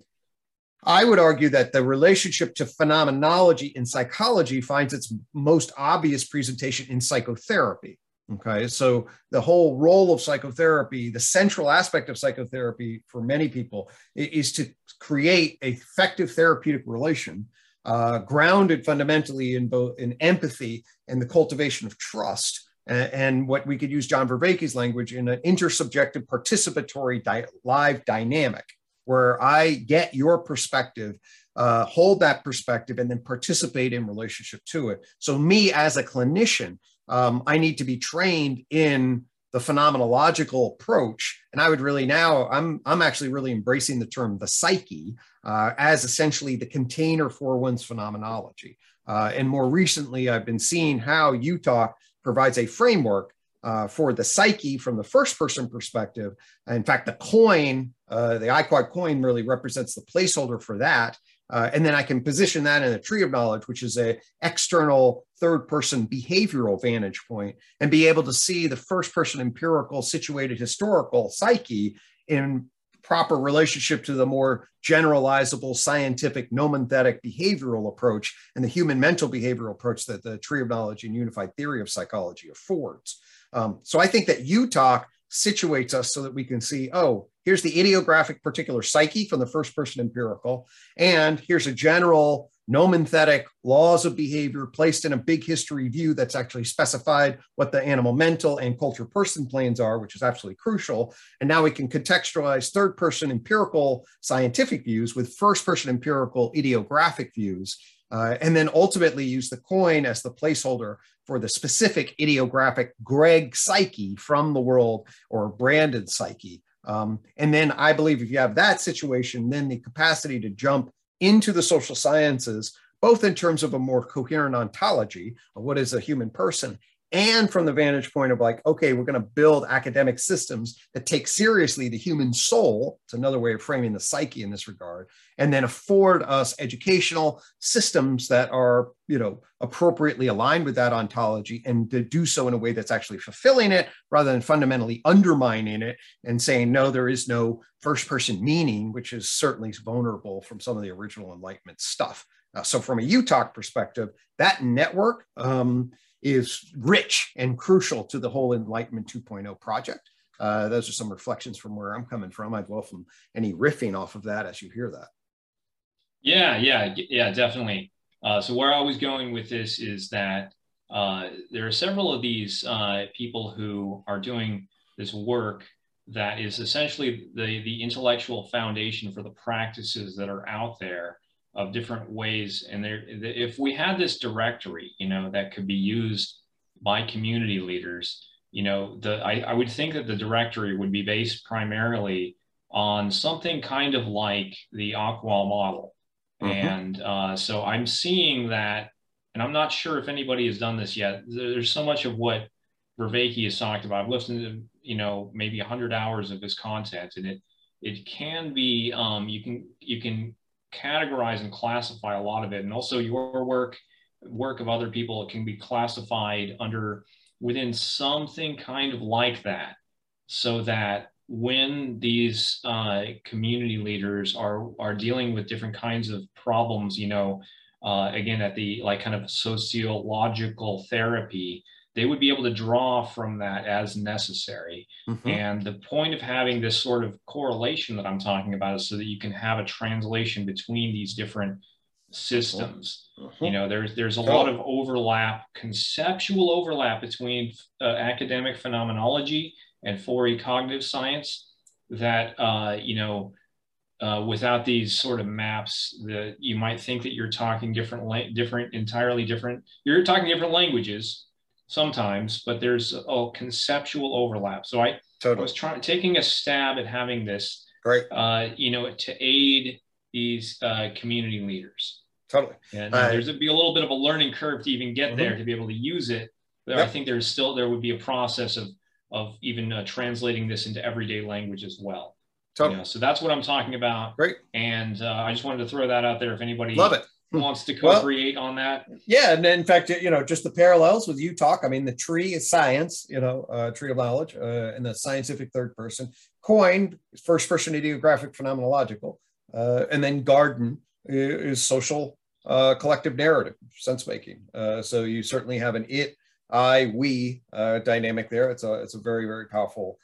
I would argue that the relationship to phenomenology in psychology finds its most obvious presentation in psychotherapy. Okay, so the whole role of psychotherapy, the central aspect of psychotherapy for many people is to create effective therapeutic relation uh, grounded fundamentally in both in empathy and the cultivation of trust. And, and what we could use John Vervaeke's language in an intersubjective participatory di- live dynamic where I get your perspective, uh, hold that perspective, and then participate in relationship to it. So, me as a clinician, um, I need to be trained in the phenomenological approach and i would really now i'm i'm actually really embracing the term the psyche uh, as essentially the container for one's phenomenology uh, and more recently i've been seeing how UTOK provides a framework uh, for the psyche from the first person perspective. In fact, the coin, uh, the iQuad coin, really represents the placeholder for that. Uh, and then I can position that in a tree of knowledge, which is a external third person behavioral vantage point, and be able to see the first person empirical situated historical psyche in proper relationship to the more generalizable scientific nomothetic behavioral approach and the human mental behavioral approach that the tree of knowledge and unified theory of psychology affords. Um, so I think that UTOK situates us so that we can see, oh, here's the ideographic particular psyche from the first person empirical, and here's a general nomenclatic laws of behavior placed in a big history view that's actually specified what the animal mental and culture person planes are, which is absolutely crucial. And now we can contextualize third person empirical scientific views with first person empirical ideographic views. Uh, and then ultimately use the coin as the placeholder for the specific ideographic Gregg psyche from the world or Brandon psyche. Um, and then I believe if you have that situation, then the capacity to jump into the social sciences, both in terms of a more coherent ontology of what is a human person and from the vantage point of like, okay, we're going to build academic systems that take seriously the human soul. It's another way of framing the psyche in this regard, and then afford us educational systems that are, you know, appropriately aligned with that ontology, and to do so in a way that's actually fulfilling it, rather than fundamentally undermining it and saying no, there is no first-person meaning, which is certainly vulnerable from some of the original Enlightenment stuff. Uh, so, from a UTOK perspective, that network. Um, is rich and crucial to the whole Enlightenment 2.0 project. Uh, those are some reflections from where I'm coming from. I'd welcome any riffing off of that as you hear that. Yeah, yeah, yeah, definitely. Uh, so where I was going with this is that uh, there are several of these uh, people who are doing this work that is essentially the, the intellectual foundation for the practices that are out there of different ways. And there, if we had this directory, you know, that could be used by community leaders, you know, the I, I would think that the directory would be based primarily on something kind of like the AQAL model. Mm-hmm. And uh, so I'm seeing that, and I'm not sure if anybody has done this yet. There's so much of what Vervaeke has talked about. I've listened to, you know, maybe 100 hours of his content, and it it can be um, you can you can categorize and classify a lot of it. And also your work, work of other people can be classified under within something kind of like that. So that when these uh, community leaders are, are dealing with different kinds of problems, you know, uh, again, at the like kind of sociological therapy, they would be able to draw from that as necessary. Mm-hmm. And the point of having this sort of correlation that I'm talking about is so that you can have a translation between these different systems. Mm-hmm. You know, there's there's a lot of overlap, conceptual overlap between uh, academic phenomenology and 4E cognitive science that uh, you know. Uh, without these sort of maps, that you might think that you're talking different, la- different, entirely different. You're talking different languages, sometimes, but there's a conceptual overlap. So I, totally. I was trying taking a stab at having this, right? Uh, you know, to aid these uh, community leaders. Totally. And uh, there's a, be a little bit of a learning curve to even get mm-hmm. there to be able to use it. But yep. I think there's still there would be a process of of even uh, translating this into everyday language as well. Totally. You know, so that's what I'm talking about. Great. And uh, I just wanted to throw that out there. If anybody love it wants to co-create well, on that. Yeah, and in fact, you know, just the parallels with UTOK. I mean, the tree is science, you know, uh, tree of knowledge, uh, and the scientific third person. Coin, first person ideographic phenomenological, uh, and then garden is social uh, collective narrative, sense making. Uh, so you certainly have an it, I, we uh, dynamic there. It's a it's a very very powerful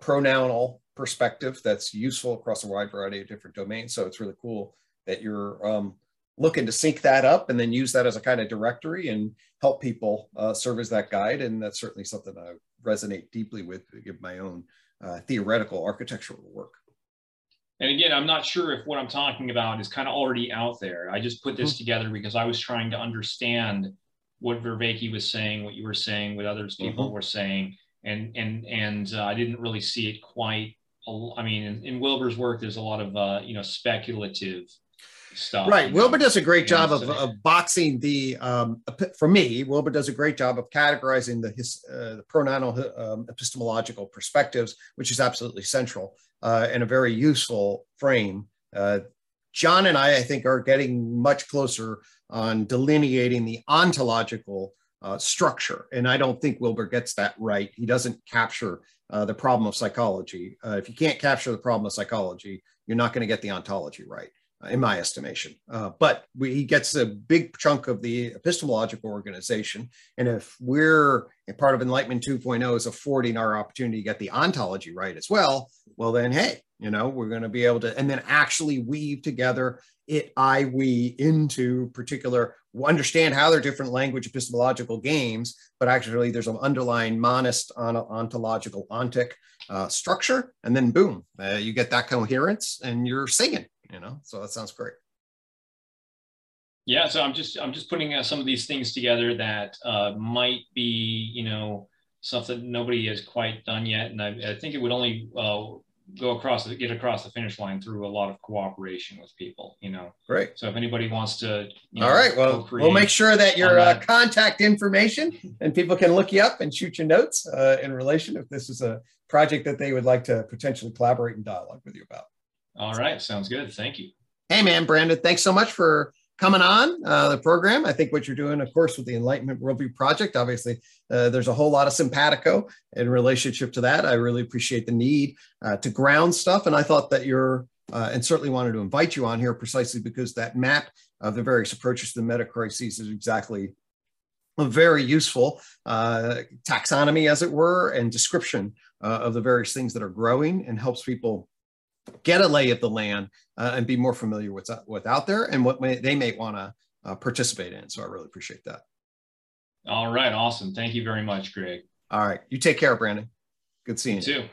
pronounal perspective that's useful across a wide variety of different domains. So it's really cool that you're um, looking to sync that up and then use that as a kind of directory and help people uh, serve as that guide. And that's certainly something I resonate deeply with give my own uh, theoretical architectural work. And again, I'm not sure if what I'm talking about is kind of already out there. I just put this mm-hmm. together because I was trying to understand what Vervaeke was saying, what you were saying, what others people mm-hmm. were saying, and and and uh, I didn't really see it quite. I mean, in, in Wilber's work, there's a lot of uh, you know speculative stuff. Right. Wilber does a great job of, of boxing the, um, for me, Wilber does a great job of categorizing the, his, uh, the um, epistemological perspectives, which is absolutely central uh, and a very useful frame. Uh, John and I, I think, are getting much closer on delineating the ontological uh, structure. And I don't think Wilber gets that right. He doesn't capture uh, the problem of psychology. Uh, if you can't capture the problem of psychology, you're not going to get the ontology right in my estimation. Uh, but we, he gets a big chunk of the epistemological organization. And if we're part of Enlightenment 2.0 is affording our opportunity to get the ontology right as well, well, then, hey, you know, we're going to be able to, and then actually weave together it, I, we into particular, understand how they're different language epistemological games, but actually there's an underlying monist on ontological ontic uh, structure. And then boom, uh, you get that coherence and you're singing, you know? So that sounds great. Yeah, so I'm just I'm just putting uh, some of these things together that uh, might be you know something nobody has quite done yet, and I, I think it would only uh, go across get across the finish line through a lot of cooperation with people you know? Great. So if anybody wants to all know, right well we'll make sure that your uh, contact information and people can look you up and shoot you notes uh, in relation if this is a project that they would like to potentially collaborate and dialogue with you about all right sounds good thank you hey man brandon thanks so much for coming on uh, the program. I think what you're doing, of course, with the Enlightenment Worldview Project, obviously, uh, there's a whole lot of simpatico in relationship to that. I really appreciate the need uh, to ground stuff. And I thought that you're, uh, and certainly wanted to invite you on here precisely because that map of the various approaches to the meta crises is exactly a very useful uh, taxonomy, as it were, and description uh, of the various things that are growing and helps people get a lay of the land uh, and be more familiar with what's out there and what may, they may want to uh, participate in. So I really appreciate that. All right. Awesome. Thank you very much, Gregg. All right. You take care, Brandon. Good seeing you. You too.